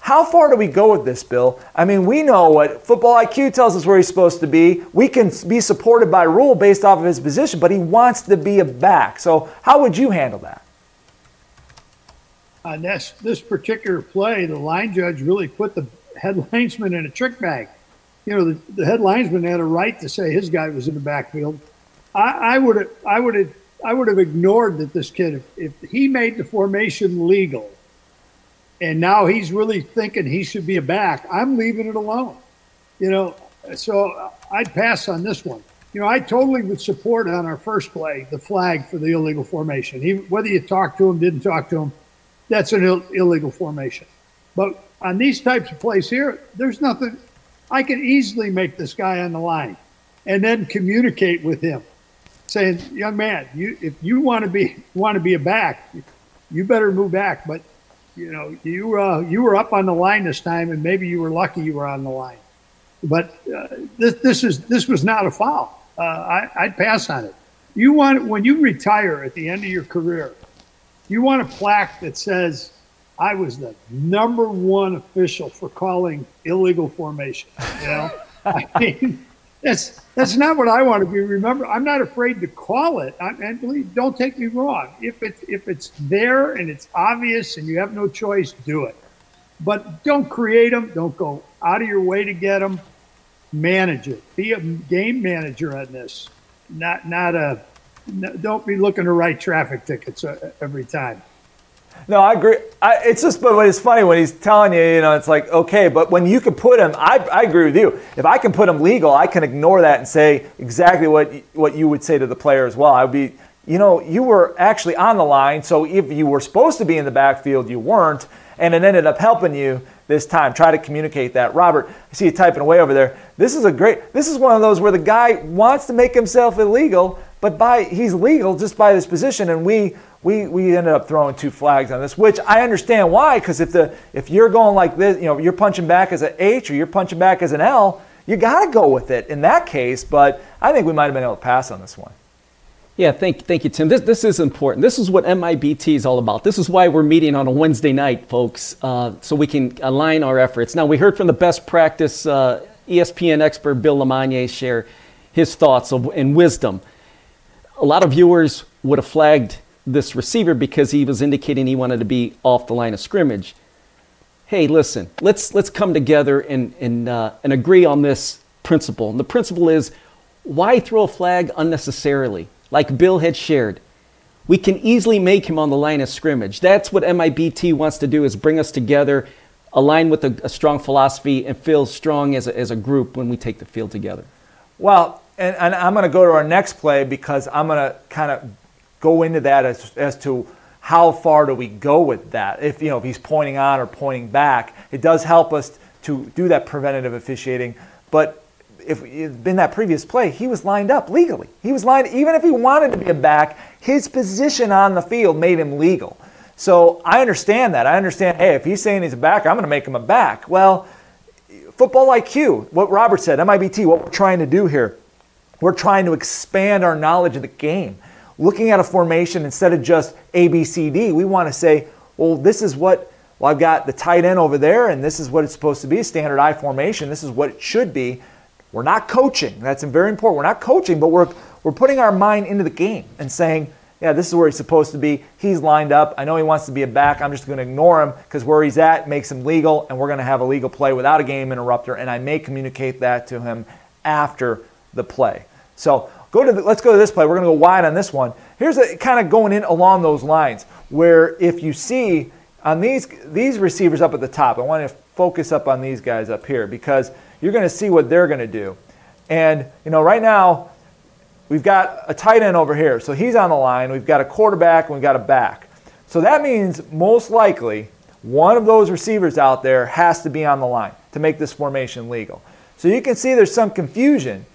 Speaker 2: How far do we go with this, Bill? I mean, we know what football IQ tells us where he's supposed to be. We can be supported by rule based off of his position, but he wants to be a back. So, how would you handle that?
Speaker 6: On this, this particular play, the line judge really put the head linesman in a trick bag you know, the, the head linesman had a right to say his guy was in the backfield. I would have, I would have, I would have ignored that this kid, if, if he made the formation legal, and now he's really thinking he should be a back, I'm leaving it alone. You know, so I'd pass on this one. You know, I totally would support on our first play the flag for the illegal formation. Even whether you talk to him, didn't talk to him, that's an Ill- illegal formation. But on these types of plays here, there's nothing. I can easily make this guy on the line and then communicate with him saying, young man, you, if you want to be, want to be a back, you better move back. But you know, you, uh, you were up on the line this time and maybe you were lucky you were on the line, but uh, this, this is, this was not a foul. Uh, I, I'd pass on it. You want, when you retire at the end of your career, you want a plaque that says, I was the number one official for calling illegal formation. You know, I mean, that's that's not what I want to be. Remember, I'm not afraid to call it. I, and believe, don't take me wrong. If it's if it's there and it's obvious and you have no choice, do it. But don't create them. Don't go out of your way to get them. Manage it. Be a game manager on this. Not not a. Don't be looking to write traffic tickets uh, every time.
Speaker 2: No, I agree. I, it's just, but it's funny when he's telling you, you know, it's like, okay, but when you can put him, I, I agree with you. If I can put him legal, I can ignore that and say exactly what, what you would say to the player as well. I would be, you know, you were actually on the line, so if you were supposed to be in the backfield, you weren't, and it ended up helping you this time. Try to communicate that. Robert, I see you typing away over there. This is a great, this is one of those where the guy wants to make himself illegal, but by he's legal just by this position, and we we, we ended up throwing two flags on this, which I understand why, because if the if you're going like this, you know, you're punching back as an H or you're punching back as an L, you got to go with it in that case. But I think we might have been able to pass on this one.
Speaker 3: Yeah, thank, thank you, Tim. This, this is important. This is what MIBT is all about. This is why we're meeting on a Wednesday night, folks, uh, so we can align our efforts. Now, we heard from the best practice uh, ESPN expert Bill LeMonnier share his thoughts of, and wisdom. A lot of viewers would have flagged this receiver because he was indicating he wanted to be off the line of scrimmage. Hey, listen, let's, let's come together and, and, uh, and agree on this principle. And the principle is why throw a flag unnecessarily? like Bill had shared. We can easily make him on the line of scrimmage. That's what MIBT wants to do is bring us together, align with a, a strong philosophy, and feel strong as a, as a group when we take the field together.
Speaker 2: Well, and, and I'm going to go to our next play because I'm going to kind of go into that as, as to how far do we go with that. If you know if he's pointing on or pointing back, it does help us to do that preventative officiating. But if in that previous play, he was lined up legally. He was lined, even if he wanted to be a back, his position on the field made him legal. So I understand that. I understand, hey, if he's saying he's a back, I'm going to make him a back. Well, football IQ, what Robert said, MIBT, what we're trying to do here, we're trying to expand our knowledge of the game. Looking at a formation instead of just A, B, C, D, we want to say, well, this is what, well, I've got the tight end over there, and this is what it's supposed to be, standard I formation. This is what it should be. We're not coaching. That's very important. We're not coaching, but we're, we're putting our mind into the game and saying, yeah, this is where he's supposed to be. He's lined up. I know he wants to be a back. I'm just going to ignore him because where he's at makes him legal, and we're going to have a legal play without a game interrupter. And I may communicate that to him after the play. So go to the, let's go to this play. We're going to go wide on this one. Here's a kind of going in along those lines where if you see on these these receivers up at the top, I want to focus up on these guys up here because you're going to see what they're going to do. And, you know, right now, we've got a tight end over here. So he's on the line. We've got a quarterback and we've got a back. So that means most likely one of those receivers out there has to be on the line to make this formation legal. So you can see there's some confusion.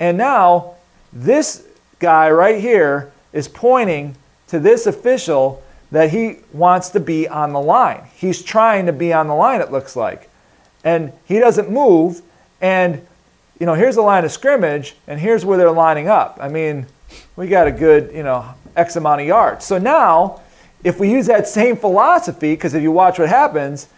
Speaker 2: And now this guy right here is pointing to this official that he wants to be on the line. He's trying to be on the line, it looks like. And he doesn't move. And, you know, here's the line of scrimmage, and here's where they're lining up. I mean, we got a good, you know, X amount of yards. So now, if we use that same philosophy, because if you watch what happens,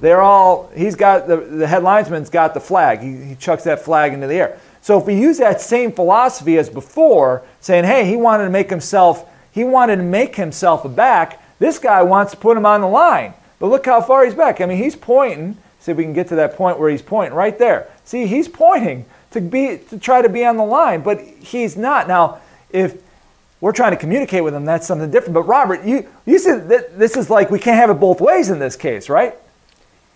Speaker 2: they're all, he's got, the, the head linesman's got the flag. He, he chucks that flag into the air. So if we use that same philosophy as before, saying, hey, he wanted to make himself, he wanted to make himself a back, this guy wants to put him on the line. But look how far he's back. I mean, he's pointing. See if we can get to that point where he's pointing right there. See, he's pointing to be to try to be on the line, but he's not. Now, if we're trying to communicate with him, that's something different. But Robert, you you said that this is like we can't have it both ways in this case, right?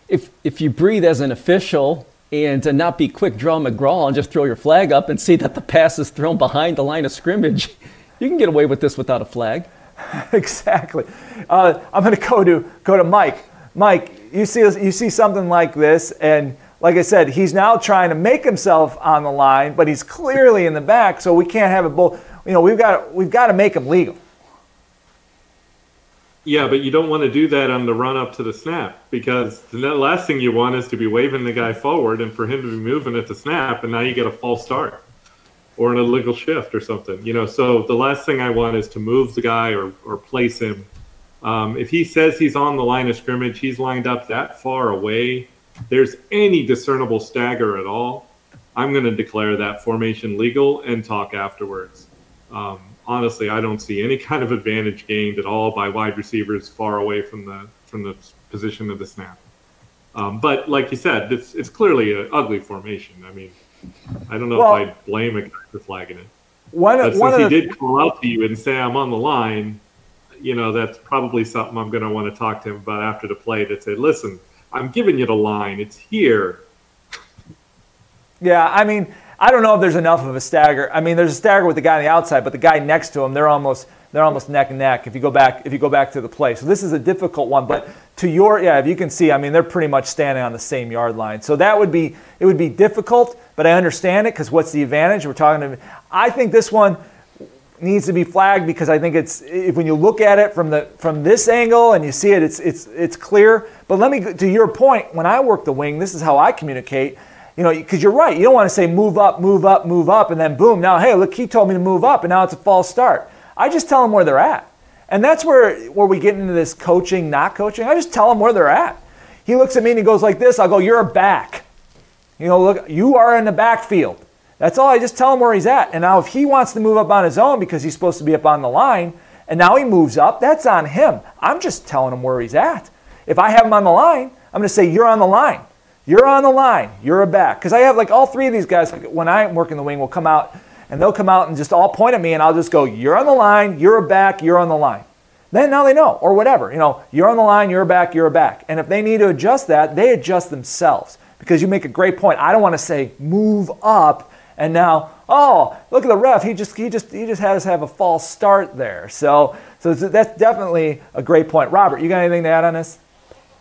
Speaker 3: If if you breathe as an official and not be quick draw McGraw and just throw your flag up and see that the pass is thrown behind the line of scrimmage, you can get away with this without a flag.
Speaker 2: exactly. Uh, I'm going to go to go to Mike. Mike, you see you see something like this, and like I said, he's now trying to make himself on the line, but he's clearly in the back, so we can't have it both. You know, we've got we've got to make him legal.
Speaker 4: Yeah, but you don't want to do that on the run up to the snap because the last thing you want is to be waving the guy forward and for him to be moving at the snap, and now you get a false start or an illegal shift or something. You know, so the last thing I want is to move the guy or, or place him um, if he says he's on the line of scrimmage, he's lined up that far away, there's any discernible stagger at all, I'm going to declare that formation legal and talk afterwards. Um, honestly, I don't see any kind of advantage gained at all by wide receivers far away from the from the position of the snap. Um, but like you said, it's it's clearly an ugly formation. I mean, I don't know well, if I'd blame a guy for flagging it. One, but since he did call out to you and say I'm on the line, you know, that's probably something I'm going to want to talk to him about after the play to say, listen, I'm giving you the line. It's here.
Speaker 2: Yeah, I mean, I don't know if there's enough of a stagger. I mean, there's a stagger with the guy on the outside, but the guy next to him, they're almost they're almost neck and neck if you go back if you go back to the play. So this is a difficult one, but to your yeah, if you can see, I mean, they're pretty much standing on the same yard line. So that would be it would be difficult, but I understand it because what's the advantage? We're talking to I think this one needs to be flagged because I think it's if when you look at it from the from this angle and you see it, it's it's it's clear. But let me to your point. When I work the wing, this is how I communicate. You know, because you're right. You don't want to say move up, move up, move up, and then boom. Now, hey, look, he told me to move up, and now it's a false start. I just tell them where they're at, and that's where where we get into this coaching, not coaching. I just tell them where they're at. He looks at me and he goes like this. I'll go, you're a back. You know, look, you are in the backfield. That's all. I just tell him where he's at. And now, if he wants to move up on his own because he's supposed to be up on the line, and now he moves up, that's on him. I'm just telling him where he's at. If I have him on the line, I'm going to say, You're on the line. You're on the line. You're a back. Because I have like all three of these guys, when I'm working the wing, will come out and they'll come out and just all point at me, and I'll just go, You're on the line. You're a back. You're on the line. Then now they know, or whatever. You know, you're on the line. You're a back. You're a back. And if they need to adjust that, they adjust themselves. Because you make a great point. I don't want to say move up and now oh look at the ref he just he just he just has to have a false start there so so that's definitely a great point robert you got anything to add on this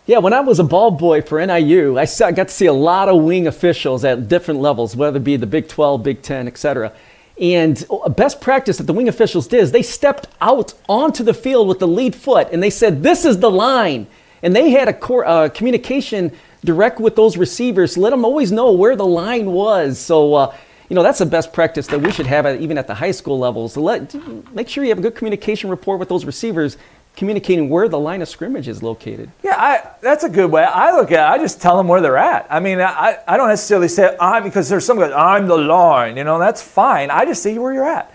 Speaker 3: yeah, when I was a ball boy for NIU, I, got to see a lot of wing officials at different levels, whether it be the Big 12, Big 10, etc. And a best practice that the wing officials did is they stepped out onto the field with the lead foot and they said, This is the line. And they had a core, uh, communication direct with those receivers, let them always know where the line was. So, uh, you know, that's the best practice that we should have at, even at the high school levels. Let, make sure you have a good communication rapport with those receivers, communicating where the line of scrimmage is located.
Speaker 2: Yeah, I, that's a good way. I look at it, I just tell them where they're at. I mean, I, I don't necessarily say, I'm, because there's some guys, I'm the line, you know, that's fine. I just see where you're at.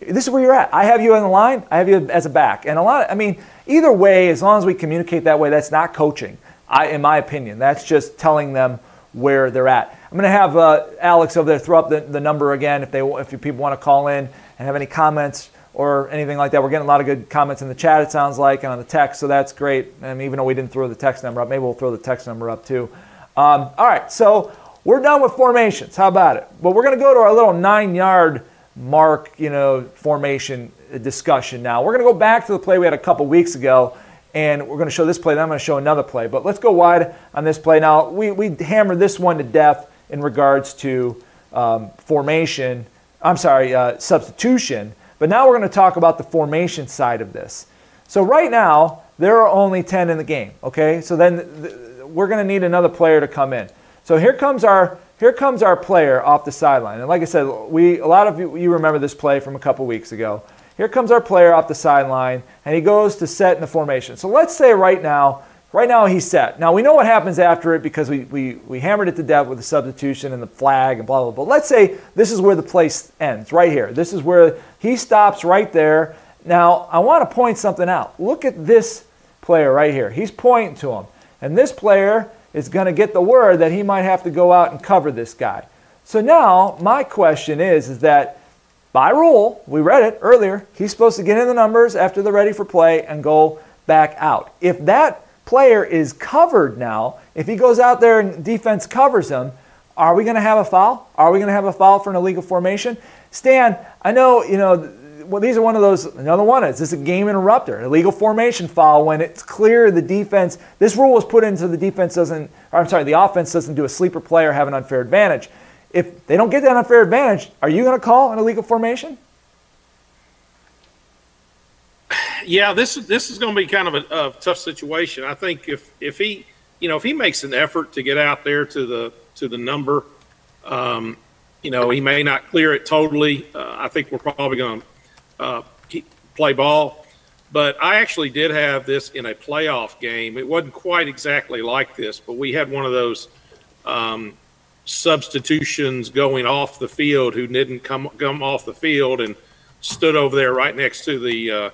Speaker 2: This is where you're at. I have you in the line, I have you as a back. And a lot, of, I mean, either way, as long as we communicate that way, that's not coaching, I, in my opinion. That's just telling them where they're at. I'm going to have uh, Alex over there throw up the, the number again if they if people want to call in and have any comments or anything like that. We're getting a lot of good comments in the chat, it sounds like, and on the text, so that's great. And even though we didn't throw the text number up, maybe we'll throw the text number up too. Um, all right, so we're done with formations. How about it? But we're going to go to our little nine yard mark, you know, formation discussion now. We're going to go back to the play we had a couple weeks ago and we're going to show this play, then I'm going to show another play. But let's go wide on this play. Now, we, we hammered this one to death in regards to um, formation, I'm sorry, uh, substitution. But now we're going to talk about the formation side of this. So right now, there are only 10 in the game, okay? So then th- we're going to need another player to come in. So here comes our here comes our player off the sideline. And like I said, we a lot of you, you remember this play from a couple weeks ago. Here comes our player off the sideline, and he goes to set in the formation. So let's say right now Right now he's set. Now we know what happens after it because we, we, we hammered it to death with the substitution and the flag and blah, blah, blah. But let's say this is where the place ends, right here. This is where he stops right there. Now I want to point something out. Look at this player right here. He's pointing to him. And this player is going to get the word that he might have to go out and cover this guy. So now my question is, is that by rule, we read it earlier, he's supposed to get in the numbers after they're ready for play and go back out. If that player is covered now, if he goes out there and defense covers him, are we going to have a foul? Are we going to have a foul for an illegal formation? Stan, I know, you know, well, these are one of those, another one is this a game interrupter, illegal formation foul when it's clear the defense, this rule was put in so the defense doesn't, or I'm sorry, the offense doesn't do a sleeper play or have an unfair advantage. If they don't get that unfair advantage, are you going to call an illegal formation?
Speaker 5: yeah, this this is going to be kind of a, a, tough situation. I think if if he, you know, if he makes an effort to get out there to the to the number, um, you know, he may not clear it totally. Uh, I think we're probably going to uh, play ball. But I actually did have this in a playoff game. It wasn't quite exactly like this, but we had one of those um, substitutions going off the field who didn't come come off the field and stood over there right next to the uh,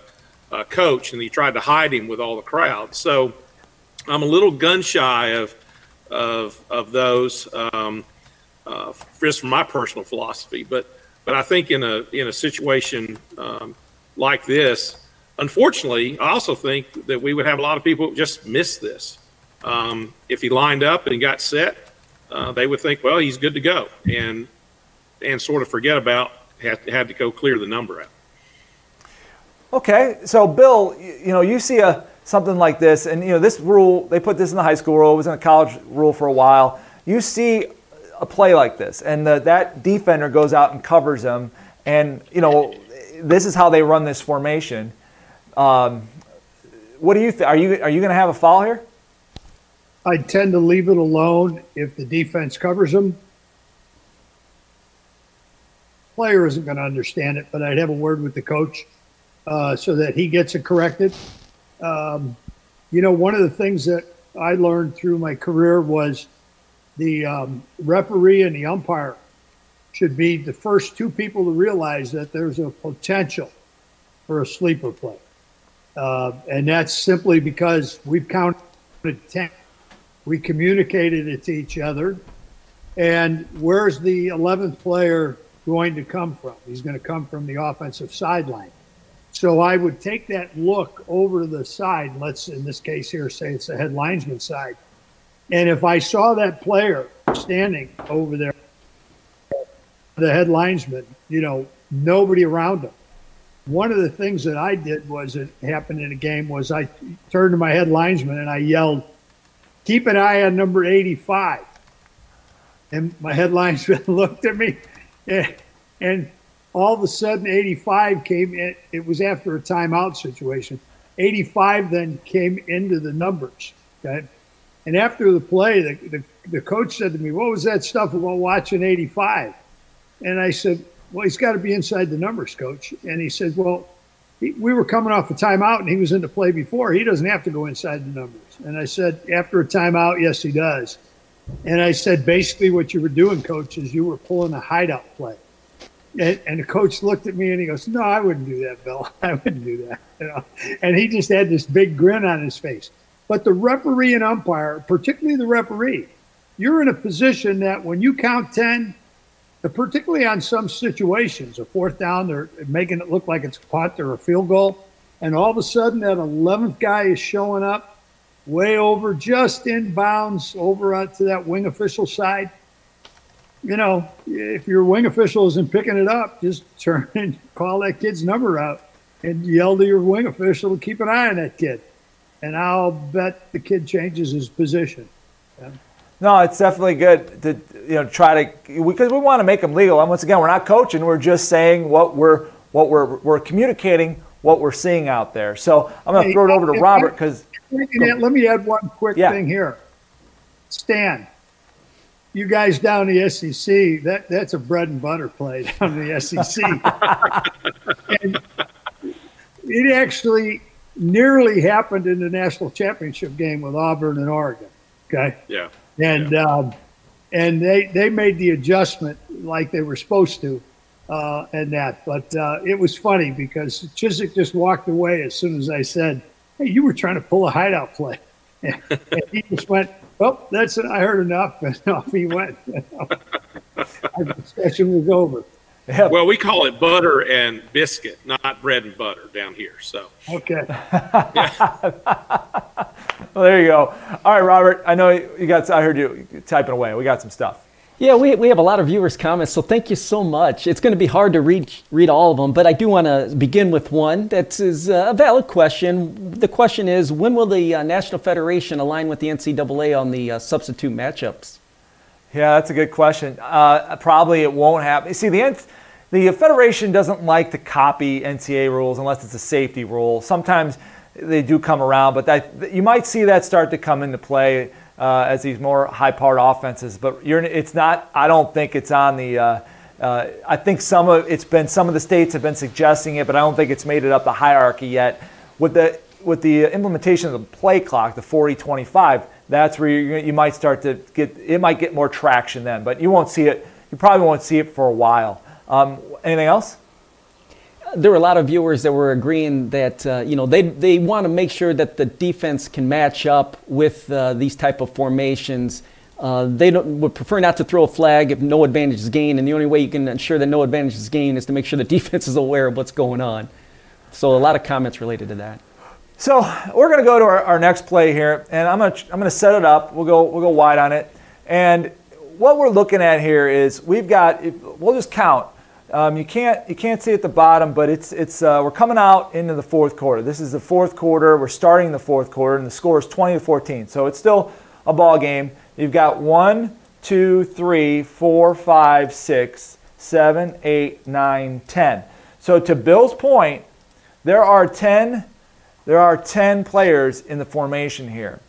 Speaker 5: uh, coach, and he tried to hide him with all the crowd. So I'm a little gun shy of of of those, um, uh, just from my personal philosophy. But but I think in a in a situation um, like this, unfortunately, I also think that we would have a lot of people just miss this. Um, if he lined up and got set, uh, they would think, well, he's good to go, and and sort of forget about had, had to go clear the number out.
Speaker 2: Okay, so Bill, you know, you see a something like this, and you know, this rule they put this in the high school rule. It was in the college rule for a while. You see a play like this, and the, that defender goes out and covers him, and you know, this is how they run this formation. Um, what do you think? Are you are you going to have a foul here?
Speaker 6: I tend to leave it alone if the defense covers them. Player isn't going to understand it, but I'd have a word with the coach uh, so that he gets it corrected. Um, you know, one of the things that I learned through my career was the um, referee and the umpire should be the first two people to realize that there's a potential for a sleeper play. Uh, and that's simply because we've counted 10 we communicated it to each other. And where's the 11th player going to come from? He's going to come from the offensive sideline. So I would take that look over the side. Let's, in this case here, say it's the head linesman side. And if I saw that player standing over there, the head linesman, you know, nobody around him. One of the things that I did was it happened in a game was I turned to my head linesman and I yelled, keep an eye on number 85. And my headlines looked at me, and, and all of a sudden, 85 came in. It was after a timeout situation. 85 then came into the numbers. Okay. And after the play, the, the, the coach said to me, What was that stuff about watching 85? And I said, Well, he's got to be inside the numbers, coach. And he said, Well, he, we were coming off a timeout and he was in the play before. He doesn't have to go inside the numbers. And I said, after a timeout, yes, he does. And I said, basically, what you were doing, coach, is you were pulling a hideout play. And, the coach looked at me and he goes, "No, I wouldn't do that, Bill. I wouldn't do that." You know? And he just had this big grin on his face. But the referee and umpire, particularly the referee, you're in a position that when you count ten, particularly on some situations, a fourth down, they're making it look like it's a punt or a field goal, and all of a sudden that eleventh guy is showing up way over, just in bounds over to that wing official side. You know, if your wing official isn't picking it up, just turn and call that kid's number out and yell to your wing official to keep an eye on that kid. And I'll bet the kid changes his position. Yeah.
Speaker 2: No, it's definitely good to you know try to because we want to make them legal. And once again, we're not coaching; we're just saying what we're what we're we're communicating what we're seeing out there. So I'm going to throw it over to Robert because
Speaker 6: let me add one quick yeah. thing here. Stan, you guys down the SEC, that, that's a bread and butter play down the SEC. and it actually nearly happened in the national championship game with Auburn and Oregon. Okay.
Speaker 5: Yeah.
Speaker 6: And
Speaker 5: yeah.
Speaker 6: Um, and they they made the adjustment like they were supposed to, uh, and that. But uh, it was funny because Chizik just walked away as soon as I said hey, you were trying to pull a hideout play. and he just went, well, that's it. I heard enough. And off he went. Our discussion was over.
Speaker 5: Yeah. Well, we call it butter and biscuit, not bread and butter down here. So
Speaker 6: okay.
Speaker 2: well, there you go. All right, Robert. I know you got. I heard you typing away. We got some stuff.
Speaker 3: Yeah, we, we have a lot of viewers' comments, so thank you so much. It's going to be hard to read read all of them, but I do want to begin with one that is uh, a valid question. The question is, when will the uh, National Federation align with the NCAA on the uh, substitute matchups?
Speaker 2: Yeah, that's a good question. Uh, probably it won't happen. See, the the federation doesn't like to copy NCAA rules unless it's a safety rule. Sometimes they do come around, but that you might see that start to come into play uh, as these more high-powered offenses. But it's not. I don't think it's on the. Uh, uh, I think some of it's been some of the states have been suggesting it, but I don't think it's made it up the hierarchy yet. With the with the implementation of the play clock, the 40-25, that's where you, you might start to get it might get more traction then, but you won't see it. You probably won't see it for a while. Um, anything else?
Speaker 3: there were a lot of viewers that were agreeing that uh, you know they they want to make sure that the defense can match up with uh, these type of formations. Uh, they would prefer not to throw a flag if no advantage is gained, and the only way you can ensure that no advantage is gained is to make sure the defense is aware of what's going on. So a lot of comments related to that.
Speaker 2: So we're going to go to our, our next play here, and I'm going to I'm going to set it up. We'll go we'll go wide on it, and what we're looking at here is we've got we'll just count um, you can't you can't see at the bottom, but it's it's uh, we're coming out into the fourth quarter. This is the fourth quarter. We're starting the fourth quarter, and the score is 20 to 14. So it's still a ball game. You've got one, two, three, four, five, six, seven, eight, nine, ten. So to Bill's point, there are 10 there are 10 players in the formation here.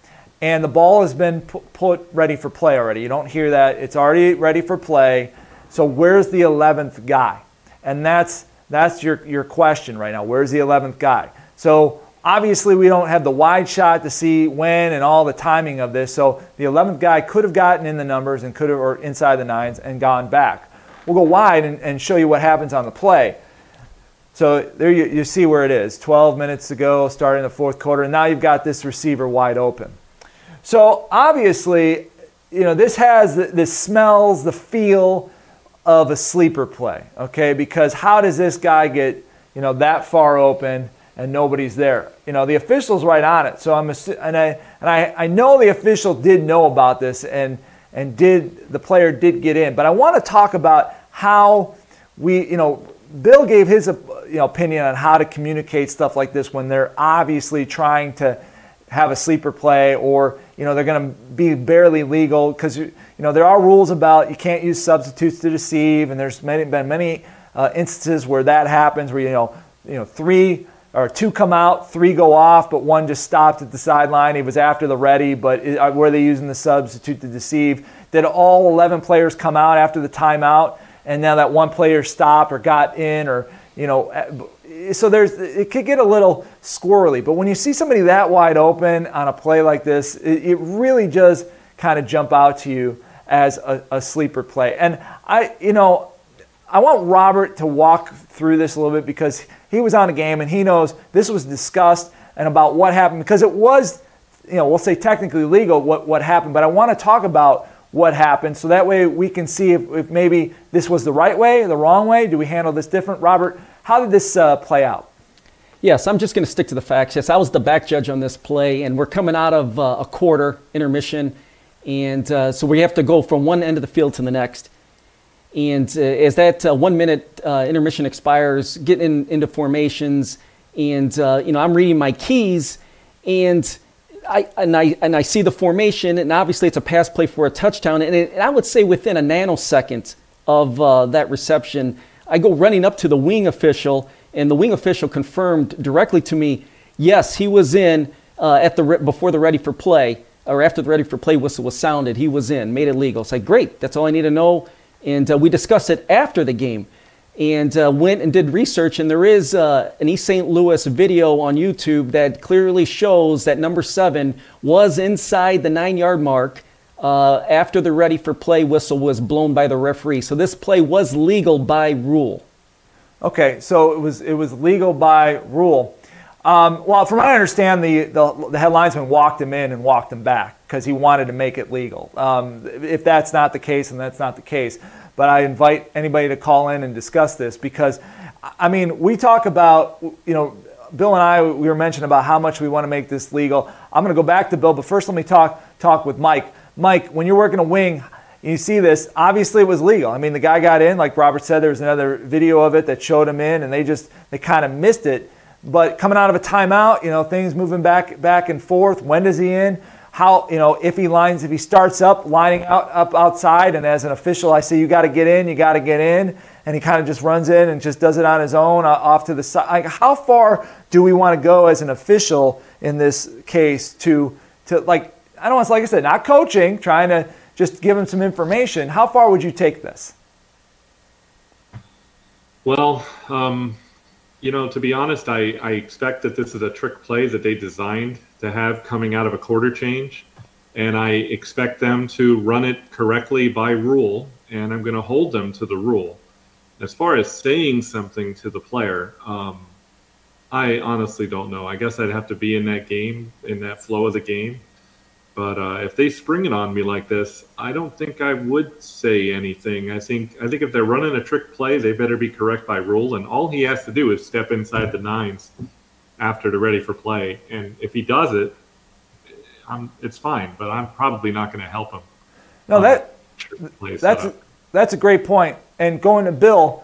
Speaker 2: And the ball has been put ready for play already. You don't hear that. It's already ready for play. So where's the 11th guy? And that's that's your your question right now. Where's the 11th guy? So obviously we don't have the wide shot to see when and all the timing of this. So the 11th guy could have gotten in the numbers and could have or inside the nines and gone back. We'll go wide and, and show you what happens on the play. So there you, you see where it is. 12 minutes to go, starting the fourth quarter, and now you've got this receiver wide open. So obviously, you know, this has the, this smells, the feel of a sleeper play, okay? Because how does this guy get, you know, that far open and nobody's there? You know, the official's right on it. So I'm and I and I, I know the official did know about this and and did the player did get in. But I want to talk about how we, you know, Bill gave his you know, opinion on how to communicate stuff like this when they're obviously trying to have a sleeper play or you know they're going to be barely legal because you know there are rules about you can't use substitutes to deceive and there's many, been many uh, instances where that happens where you know you know three or two come out three go off but one just stopped at the sideline. He was after the ready but uh, were they using the substitute to deceive? Did all 11 players come out after the timeout and now that one player stopped or got in or you know, uh, so there's it could get a little squirrely. But when you see somebody that wide open on a play like this, it, it really does kind of jump out to you as a, a sleeper play. And I, you know, I want Robert to walk through this a little bit because he was on a game and he knows this was discussed and about what happened because it was, you know, we'll say technically legal what, what happened, but I want to talk about what happened so that way we can see if, if maybe this was the right way, the wrong way. Do we handle this different? Robert, how did this uh, play out?
Speaker 3: Yes, I'm just going to stick to the facts. Yes, I was the back judge on this play, and we're coming out of uh, a quarter intermission, and uh, so we have to go from one end of the field to the next. And uh, as that uh, one minute uh, intermission expires, getting into formations, and you know I'm reading my keys, and I and I and I see the formation, and obviously it's a pass play for a touchdown, and, it, and I would say within a nanosecond of that reception I go running up to the wing official, and the wing official confirmed directly to me, yes, he was in uh, at the re- before the ready for play or after the ready for play whistle was sounded. He was in, made it legal. It's like great, that's all I need to know. And uh, we discussed it after the game, and uh, went and did research. And there is uh, an East St. Louis video on YouTube that clearly shows that number seven was inside the nine-yard mark uh, after the ready for play whistle was blown by the referee. So this play was legal by rule.
Speaker 2: Okay, so it was it was legal by rule. Um, well, from what I understand, the, the, the headlinesman walked him in and walked him back because he wanted to make it legal. Um, if that's not the case, and that's not the case, but I invite anybody to call in and discuss this because, I mean, we talk about, you know, Bill and I, we were mentioning about how much we want to make this legal. I'm going to go back to Bill, but first let me talk talk with Mike. Mike, when you're working a wing, you see this, obviously it was legal. I mean, the guy got in, like Robert said, there was another video of it that showed him in, and they just, they kind of missed it. But coming out of a timeout, you know, things moving back, back and forth. When does he in? How, you know, if he lines, if he starts up, lining out up outside, and as an official, I say, you got to get in, you got to get in, and he kind of just runs in and just does it on his own uh, off to the side. Like, how far do we want to go as an official in this case to, to like, I don't want to, like I said, not coaching, trying to just give them some information. How far would you take this?
Speaker 4: Well, um, you know, to be honest, I, I expect that this is a trick play that they designed to have coming out of a quarter change. And I expect them to run it correctly by rule, and I'm going to hold them to the rule. As far as saying something to the player, um, I honestly don't know. I guess I'd have to be in that game, in that flow of the game, but uh, if they spring it on me like this, I don't think I would say anything. I think I think if they're running a trick play, they better be correct by rule, and all he has to do is step inside the nines after they're ready for play. And if he does it, I'm, it's fine. But I'm probably not going to help him.
Speaker 2: No, that that's a, that's a great point. And going to Bill,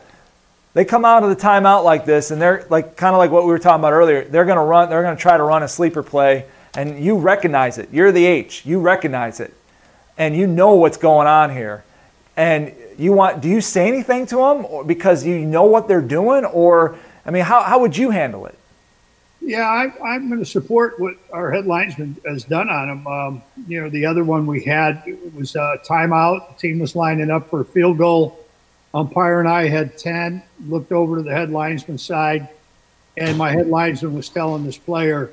Speaker 2: they come out of the timeout like this, and they're like kind of like what we were talking about earlier. They're going to run. They're going to try to run a sleeper play and you recognize it. You're the H. You recognize it, and you know what's going on here. And you want? Do you say anything to them because you know what they're doing, or I mean, how, how would you handle it?
Speaker 6: Yeah, I, I'm going to support what our head linesman has done on him. Um, you know, the other one we had was a timeout. The team was lining up for a field goal. Umpire and I had 10, looked over to the head linesman side, and my head linesman was telling this player,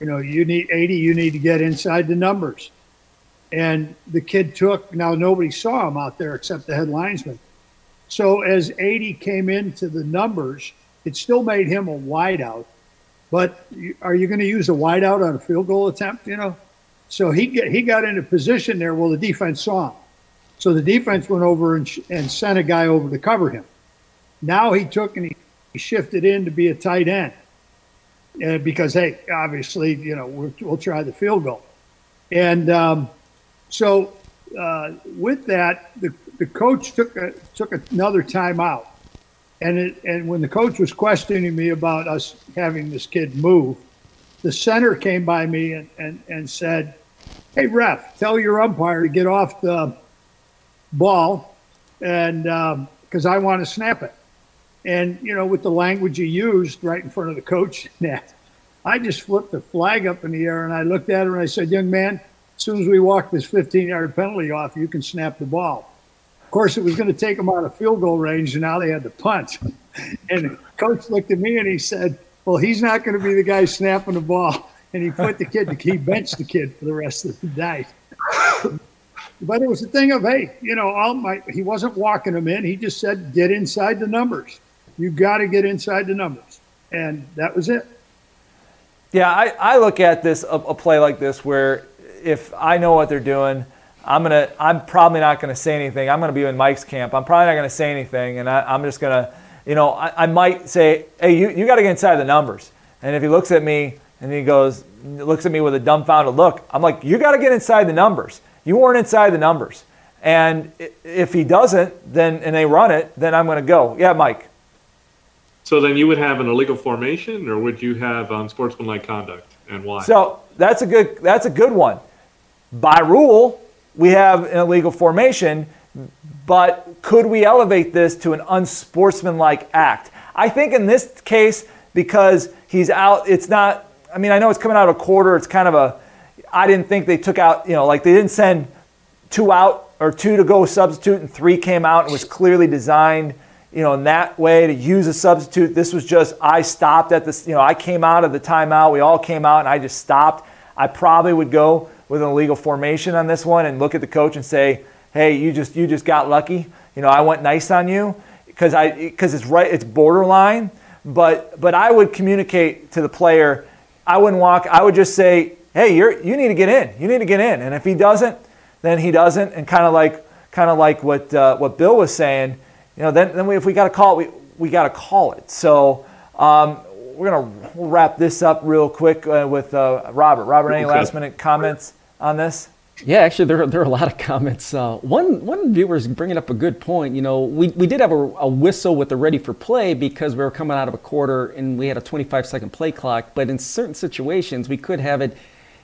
Speaker 6: you know, you need 80, you need to get inside the numbers. And the kid took, now nobody saw him out there except the head linesman. So as 80 came into the numbers, it still made him a wideout. But are you going to use a wideout on a field goal attempt? You know, so he get, he got into position there. Well, the defense saw him, so the defense went over and, sh- and sent a guy over to cover him. Now he took and he, he shifted in to be a tight end, because hey, obviously you know we will try the field goal, and um, so uh, with that, the, the coach took a, took another timeout and it, and when the coach was questioning me about us having this kid move, the center came by me and, and, and said, Hey, ref, tell your umpire to get off the ball and because um, I want to snap it. And, you know, with the language he used right in front of the coach net, I just flipped the flag up in the air and I looked at her and I said, Young man, as soon as we walk this 15 yard penalty off, you can snap the ball. Of course, it was going to take them out of field goal range, and now they had to punt. And coach looked at me and he said, "Well, he's not going to be the guy snapping the ball." And he put the kid, he benched the kid for the rest of the night. But it was a thing of, hey, you know, all my he wasn't walking them in. He just said, "Get inside the numbers. You got to get inside the numbers," and that was it.
Speaker 2: Yeah, I, I look at this a, a play like this where if I know what they're doing I'm gonna. I'm probably not gonna say anything. I'm gonna be in Mike's camp. I'm probably not gonna say anything, and I, am just gonna, you know, I, I, might say, hey, you, you got to get inside the numbers. And if he looks at me and he goes, looks at me with a dumbfounded look, I'm like, you got to get inside the numbers. You weren't inside the numbers. And if he doesn't, then and they run it, then I'm gonna go. Yeah, Mike.
Speaker 4: So then you would have an illegal formation, or would you have um, unsportsmanlike conduct, and why?
Speaker 2: So that's a good. That's a good one. By rule, we have an illegal formation, but could we elevate this to an unsportsmanlike act? I think in this case, because he's out, it's not, I mean, I know it's coming out of a quarter, it's kind of a, I didn't think they took out, you know, like they didn't send two out or two to go substitute and three came out and was clearly designed, you know, in that way to use a substitute. This was just, I stopped at this, you know, I came out of the timeout, we all came out and I just stopped. I probably would go with an illegal formation on this one and look at the coach and say, "Hey, you just you just got lucky. You know, I went nice on you because I because it's right it's borderline." But but I would communicate to the player. I wouldn't walk. I would just say, "Hey, you're you need to get in. You need to get in." And if he doesn't, then he doesn't. And kind of like kind of like what uh, what Bill was saying, you know, then then we, if we got to call it, we we got to call it. So um, we're gonna wrap this up real quick uh, with uh, Robert. Robert, any last minute comments on this?
Speaker 3: Yeah, actually, there, there are a lot of comments. Uh, one one viewer is bringing up a good point. You know, we, we did have a, a, whistle with the ready for play because we were coming out of a quarter and we had a 25 second play clock. But in certain situations, we could have it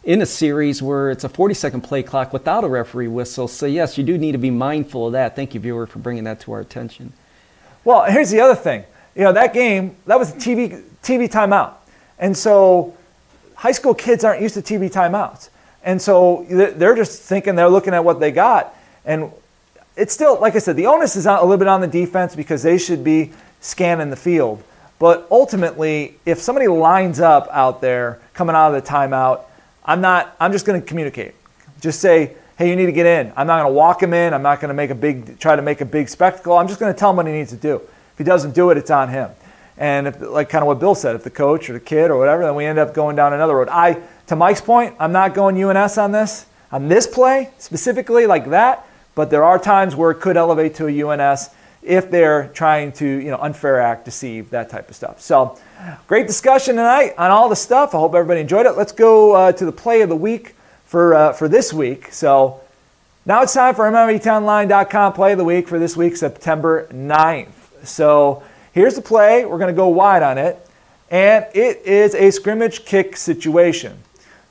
Speaker 3: in a series where it's a 40 second play clock without a referee whistle. So yes, you do need to be mindful of that. Thank you, viewer, for bringing that to our attention.
Speaker 2: Well, here's the other thing. You know, that game that was a TV TV timeout, and so high school kids aren't used to TV timeouts. And so they're just thinking they're looking at what they got. And it's still, like I said, the onus is a little bit on the defense because they should be scanning the field. But ultimately, if somebody lines up out there coming out of the timeout, I'm not, I'm just going to communicate. Just say, hey, you need to get in. I'm not going to walk him in. I'm not going to make a big, try to make a big spectacle. I'm just going to tell him what he needs to do. If he doesn't do it, it's on him. And if, like kind of what Bill said, if the coach or the kid or whatever, then we end up going down another road. I, to Mike's point, I'm not going UNS on this, on this play specifically like that, but there are times where it could elevate to a UNS if they're trying to, you know, unfair act, deceive, that type of stuff. So, great discussion tonight on all the stuff. I hope everybody enjoyed it. Let's go uh, to the play of the week for uh, for this week. So, now it's time for MMATownline.com play of the week for this week, September 9th. So, here's the play. We're going to go wide on it, and it is a scrimmage kick situation.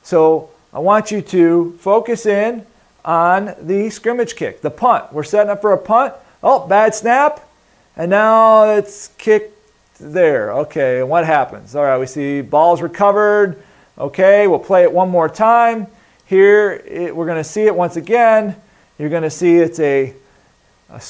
Speaker 2: So I want you to focus in on the scrimmage kick, the punt. We're setting up for a punt. Oh, bad snap. And now it's kicked there. Okay, and what happens? All right, we see balls recovered. Okay, we'll play it one more time. Here, it, we're going to see it once again. You're going to see it's a, a,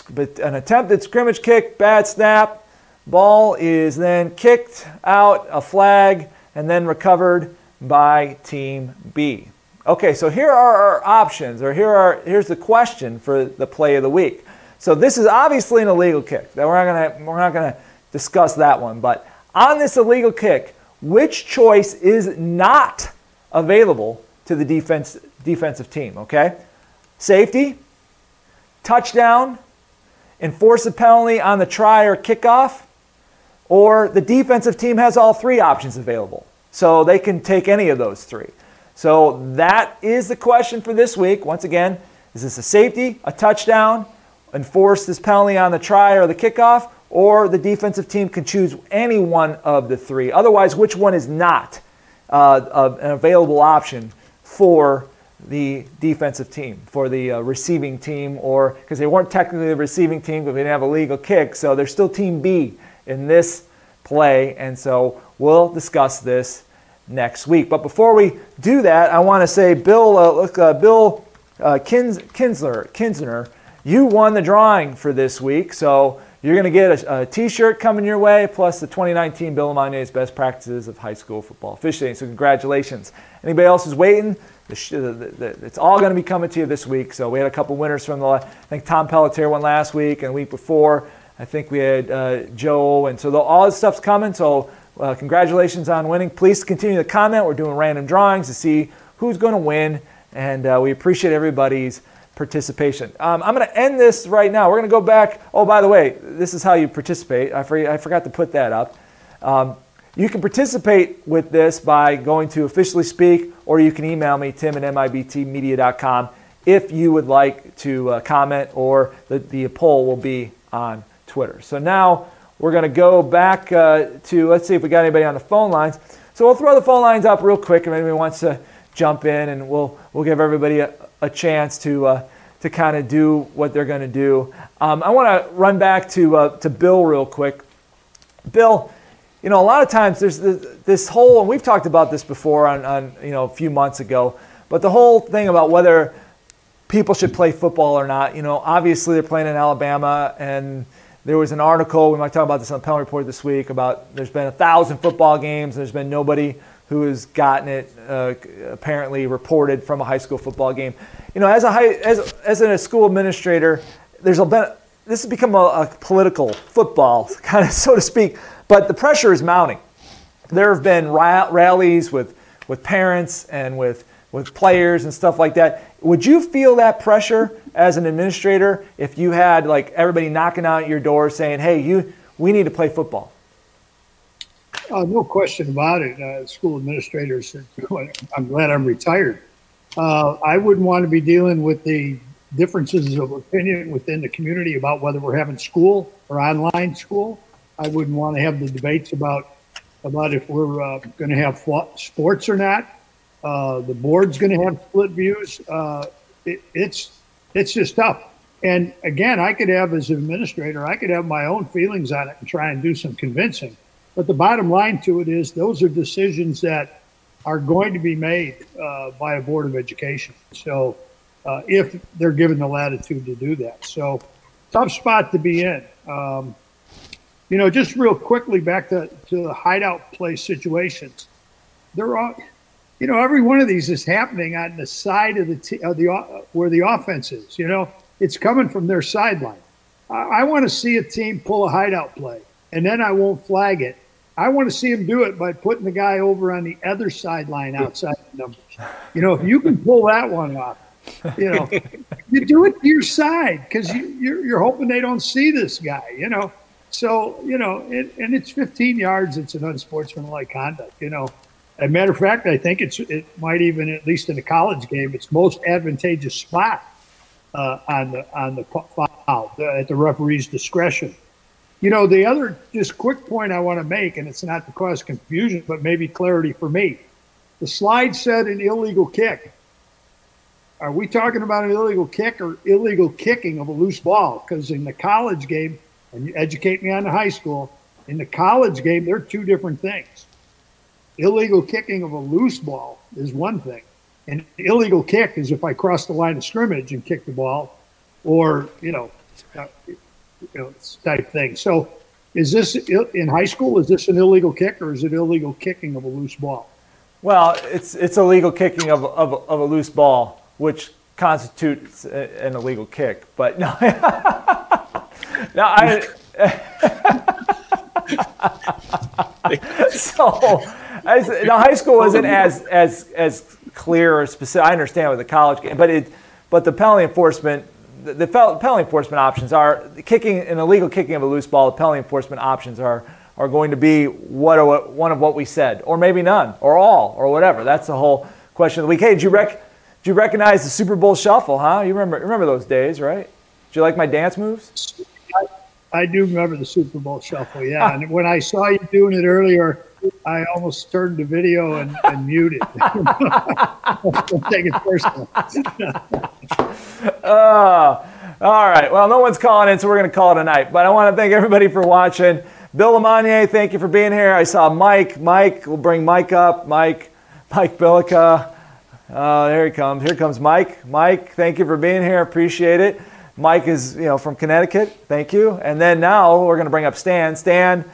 Speaker 2: an attempted scrimmage kick, bad snap. Ball is then kicked out, a flag, and then recovered by Team B. Okay, so here are our options, or here are here's the question for the play of the week. So this is obviously an illegal kick. That we're not gonna we're not gonna discuss that one, but on this illegal kick, which choice is not available to the defense defensive team? Okay, safety, touchdown, enforce a penalty on the try or kickoff, or the defensive team has all three options available, so they can take any of those three. So that is the question for this week. Once again, is this a safety, a touchdown, enforce this penalty on the try or the kickoff, or the defensive team can choose any one of the three. Otherwise, which one is not uh, an available option for the defensive team, for the uh, receiving team, or because they weren't technically the receiving team because they didn't have a legal kick, so they're still Team B in this play, and so we'll discuss this next week. But before we do that, I want to say, Bill, uh, look, uh, Bill uh, Kins, Kinsler, Kinsner, you won the drawing for this week. So you're going to get a a T-shirt coming your way, plus the 2019 Bill LeMonnier's Best Practices of High School Football Officiating. So congratulations. Anybody else is waiting? The the, the, it's all going to be coming to you this week. So we had a couple winners from the. I think Tom Pelletier won last week, and the week before, I think we had uh, Joe, and so the, all this stuff's coming. So uh, congratulations on winning. Please continue to comment. We're doing random drawings to see who's going to win, and uh, we appreciate everybody's participation. Um, I'm going to end this right now. We're going to go back. Oh, by the way, this is how you participate. I, for, I forgot to put that up. Um, you can participate with this by going to officially speak, or you can email me, tim at mibtmedia.com, if you would like to uh, comment, or the, the poll will be on Twitter. So now we're going to go back uh, to, let's see if we got anybody on the phone lines. So we'll throw the phone lines up real quick if anybody wants to jump in, and we'll, we'll give everybody a, a chance to, uh, to kind of do what they're going to do. Um, I want to run back to, uh, to Bill real quick. Bill, you know, a lot of times there's this, this whole, and we've talked about this before on, on, you know, a few months ago, but the whole thing about whether people should play football or not, you know, obviously they're playing in Alabama and – there was an article, we might talk about this on the Penalty Report this week, about there's been a thousand football games, and there's been nobody who has gotten it uh, apparently reported from a high school football game. You know, as a high, as, as a school administrator, there's a been, this has become a, a political football, kind of so to speak, but the pressure is mounting. There have been rallies with, with parents and with, with players and stuff like that. Would you feel that pressure as an administrator if you had like everybody knocking out your door saying, "Hey, you, we need to play football"?
Speaker 6: Uh, no question about it. Uh, school administrators, I'm glad I'm retired. Uh, I wouldn't want to be dealing with the differences of opinion within the community about whether we're having school or online school. I wouldn't want to have the debates about about if we're uh, going to have sports or not. Uh, the board's going to have split views. Uh, it, it's it's just tough. And again, I could have, as an administrator, I could have my own feelings on it and try and do some convincing. But the bottom line to it is those are decisions that are going to be made uh, by a board of education. So uh, if they're given the latitude to do that. So tough spot to be in. Um, you know, just real quickly back to, to the hideout play situations. They're all, you know, every one of these is happening on the side of the t- of the where the offense is. You know, it's coming from their sideline. I, I want to see a team pull a hideout play, and then I won't flag it. I want to see him do it by putting the guy over on the other sideline outside the numbers. You know, if you can pull that one off, you know, you do it to your side because you, you're, you're hoping they don't see this guy. You know, so you know, it, and it's 15 yards. It's an unsportsmanlike conduct. You know, as a matter of fact, I think it's it might even at least in a college game, it's most advantageous spot uh, on the on the foul at the referee's discretion. You know, the other just quick point I want to make, and it's not to cause confusion, but maybe clarity for me. The slide said an illegal kick. Are we talking about an illegal kick or illegal kicking of a loose ball? Because in the college game, and you educate me on the high school, In the college game, they're two different things. Illegal kicking of a loose ball is one thing. An illegal kick is if I cross the line of scrimmage and kick the ball, or you know, uh, you know, type thing. So, is this in high school? Is this an illegal kick, or is it illegal kicking of a loose ball?
Speaker 2: Well, it's it's illegal kicking of of, of a loose ball, which constitutes an illegal kick. But no, no, I. so, as, now high school isn't as as as clear or specific. I understand with the college game, but it, but the penalty enforcement, the, the penalty enforcement options are kicking an illegal kicking of a loose ball. The penalty enforcement options are are going to be what one of what we said, or maybe none, or all, or whatever. That's the whole question of the week. Hey, did you rec- did you recognize the Super Bowl shuffle? Huh? You remember remember those days, right? Did you like my dance moves?
Speaker 6: I, I do remember the Super Bowl shuffle. Yeah, and when I saw you doing it earlier I almost turned the video and, and muted. Take it personal.
Speaker 2: uh, all right. Well, no one's calling in, so we're going to call it a night. But I want to thank everybody for watching. Bill LeMonnier, thank you for being here. I saw Mike. Mike, we'll bring Mike up. Mike, Mike Billica. Uh, there he comes. Here comes Mike. Mike, thank you for being here. Appreciate it. Mike is, you know, from Connecticut. Thank you. And then now we're going to bring up Stan. Stan,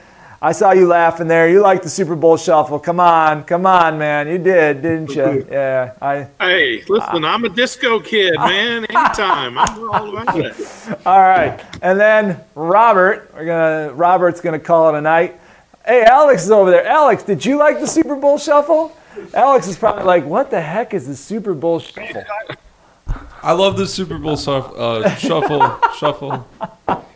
Speaker 2: I saw you laughing there. You like the Super Bowl shuffle. Come on, come on, man. You did, didn't you? Yeah. I.
Speaker 5: Hey, listen, I'm a disco kid, man. Anytime, I'm all about it.
Speaker 2: All right, and then Robert. We're gonna. Robert's gonna call it a night. Hey, Alex is over there. Alex, did you like the Super Bowl shuffle? Alex is probably like, "What the heck is the Super Bowl shuffle?"
Speaker 9: I love the Super Bowl uh, shuffle. shuffle.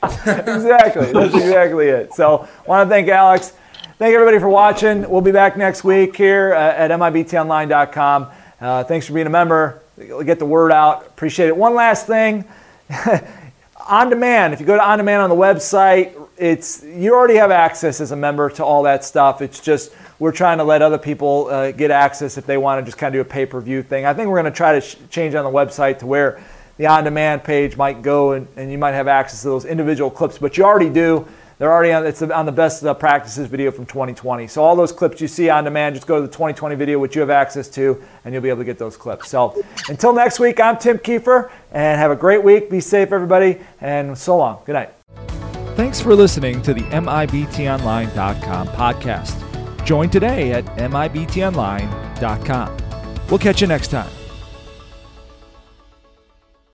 Speaker 2: exactly. That's exactly it. So, want to thank Alex. Thank everybody for watching. We'll be back next week here uh, at MIBTOnline.com. Uh, thanks for being a member. Get the word out. Appreciate it. One last thing. on demand. If you go to on demand on the website, it's you already have access as a member to all that stuff. It's just we're trying to let other people uh, get access if they want to just kind of do a pay per view thing. I think we're going to try to sh- change on the website to where the on demand page might go and, and you might have access to those individual clips, but you already do. They're already on, it's on the best uh, practices video from 2020. So all those clips you see on demand, just go to the 2020 video, which you have access to, and you'll be able to get those clips. So until next week, I'm Tim Kiefer, and have a great week. Be safe, everybody, and so long. Good night.
Speaker 1: Thanks for listening to the MIBTOnline.com podcast. Join today at MIBTOnline.com. We'll catch you next time.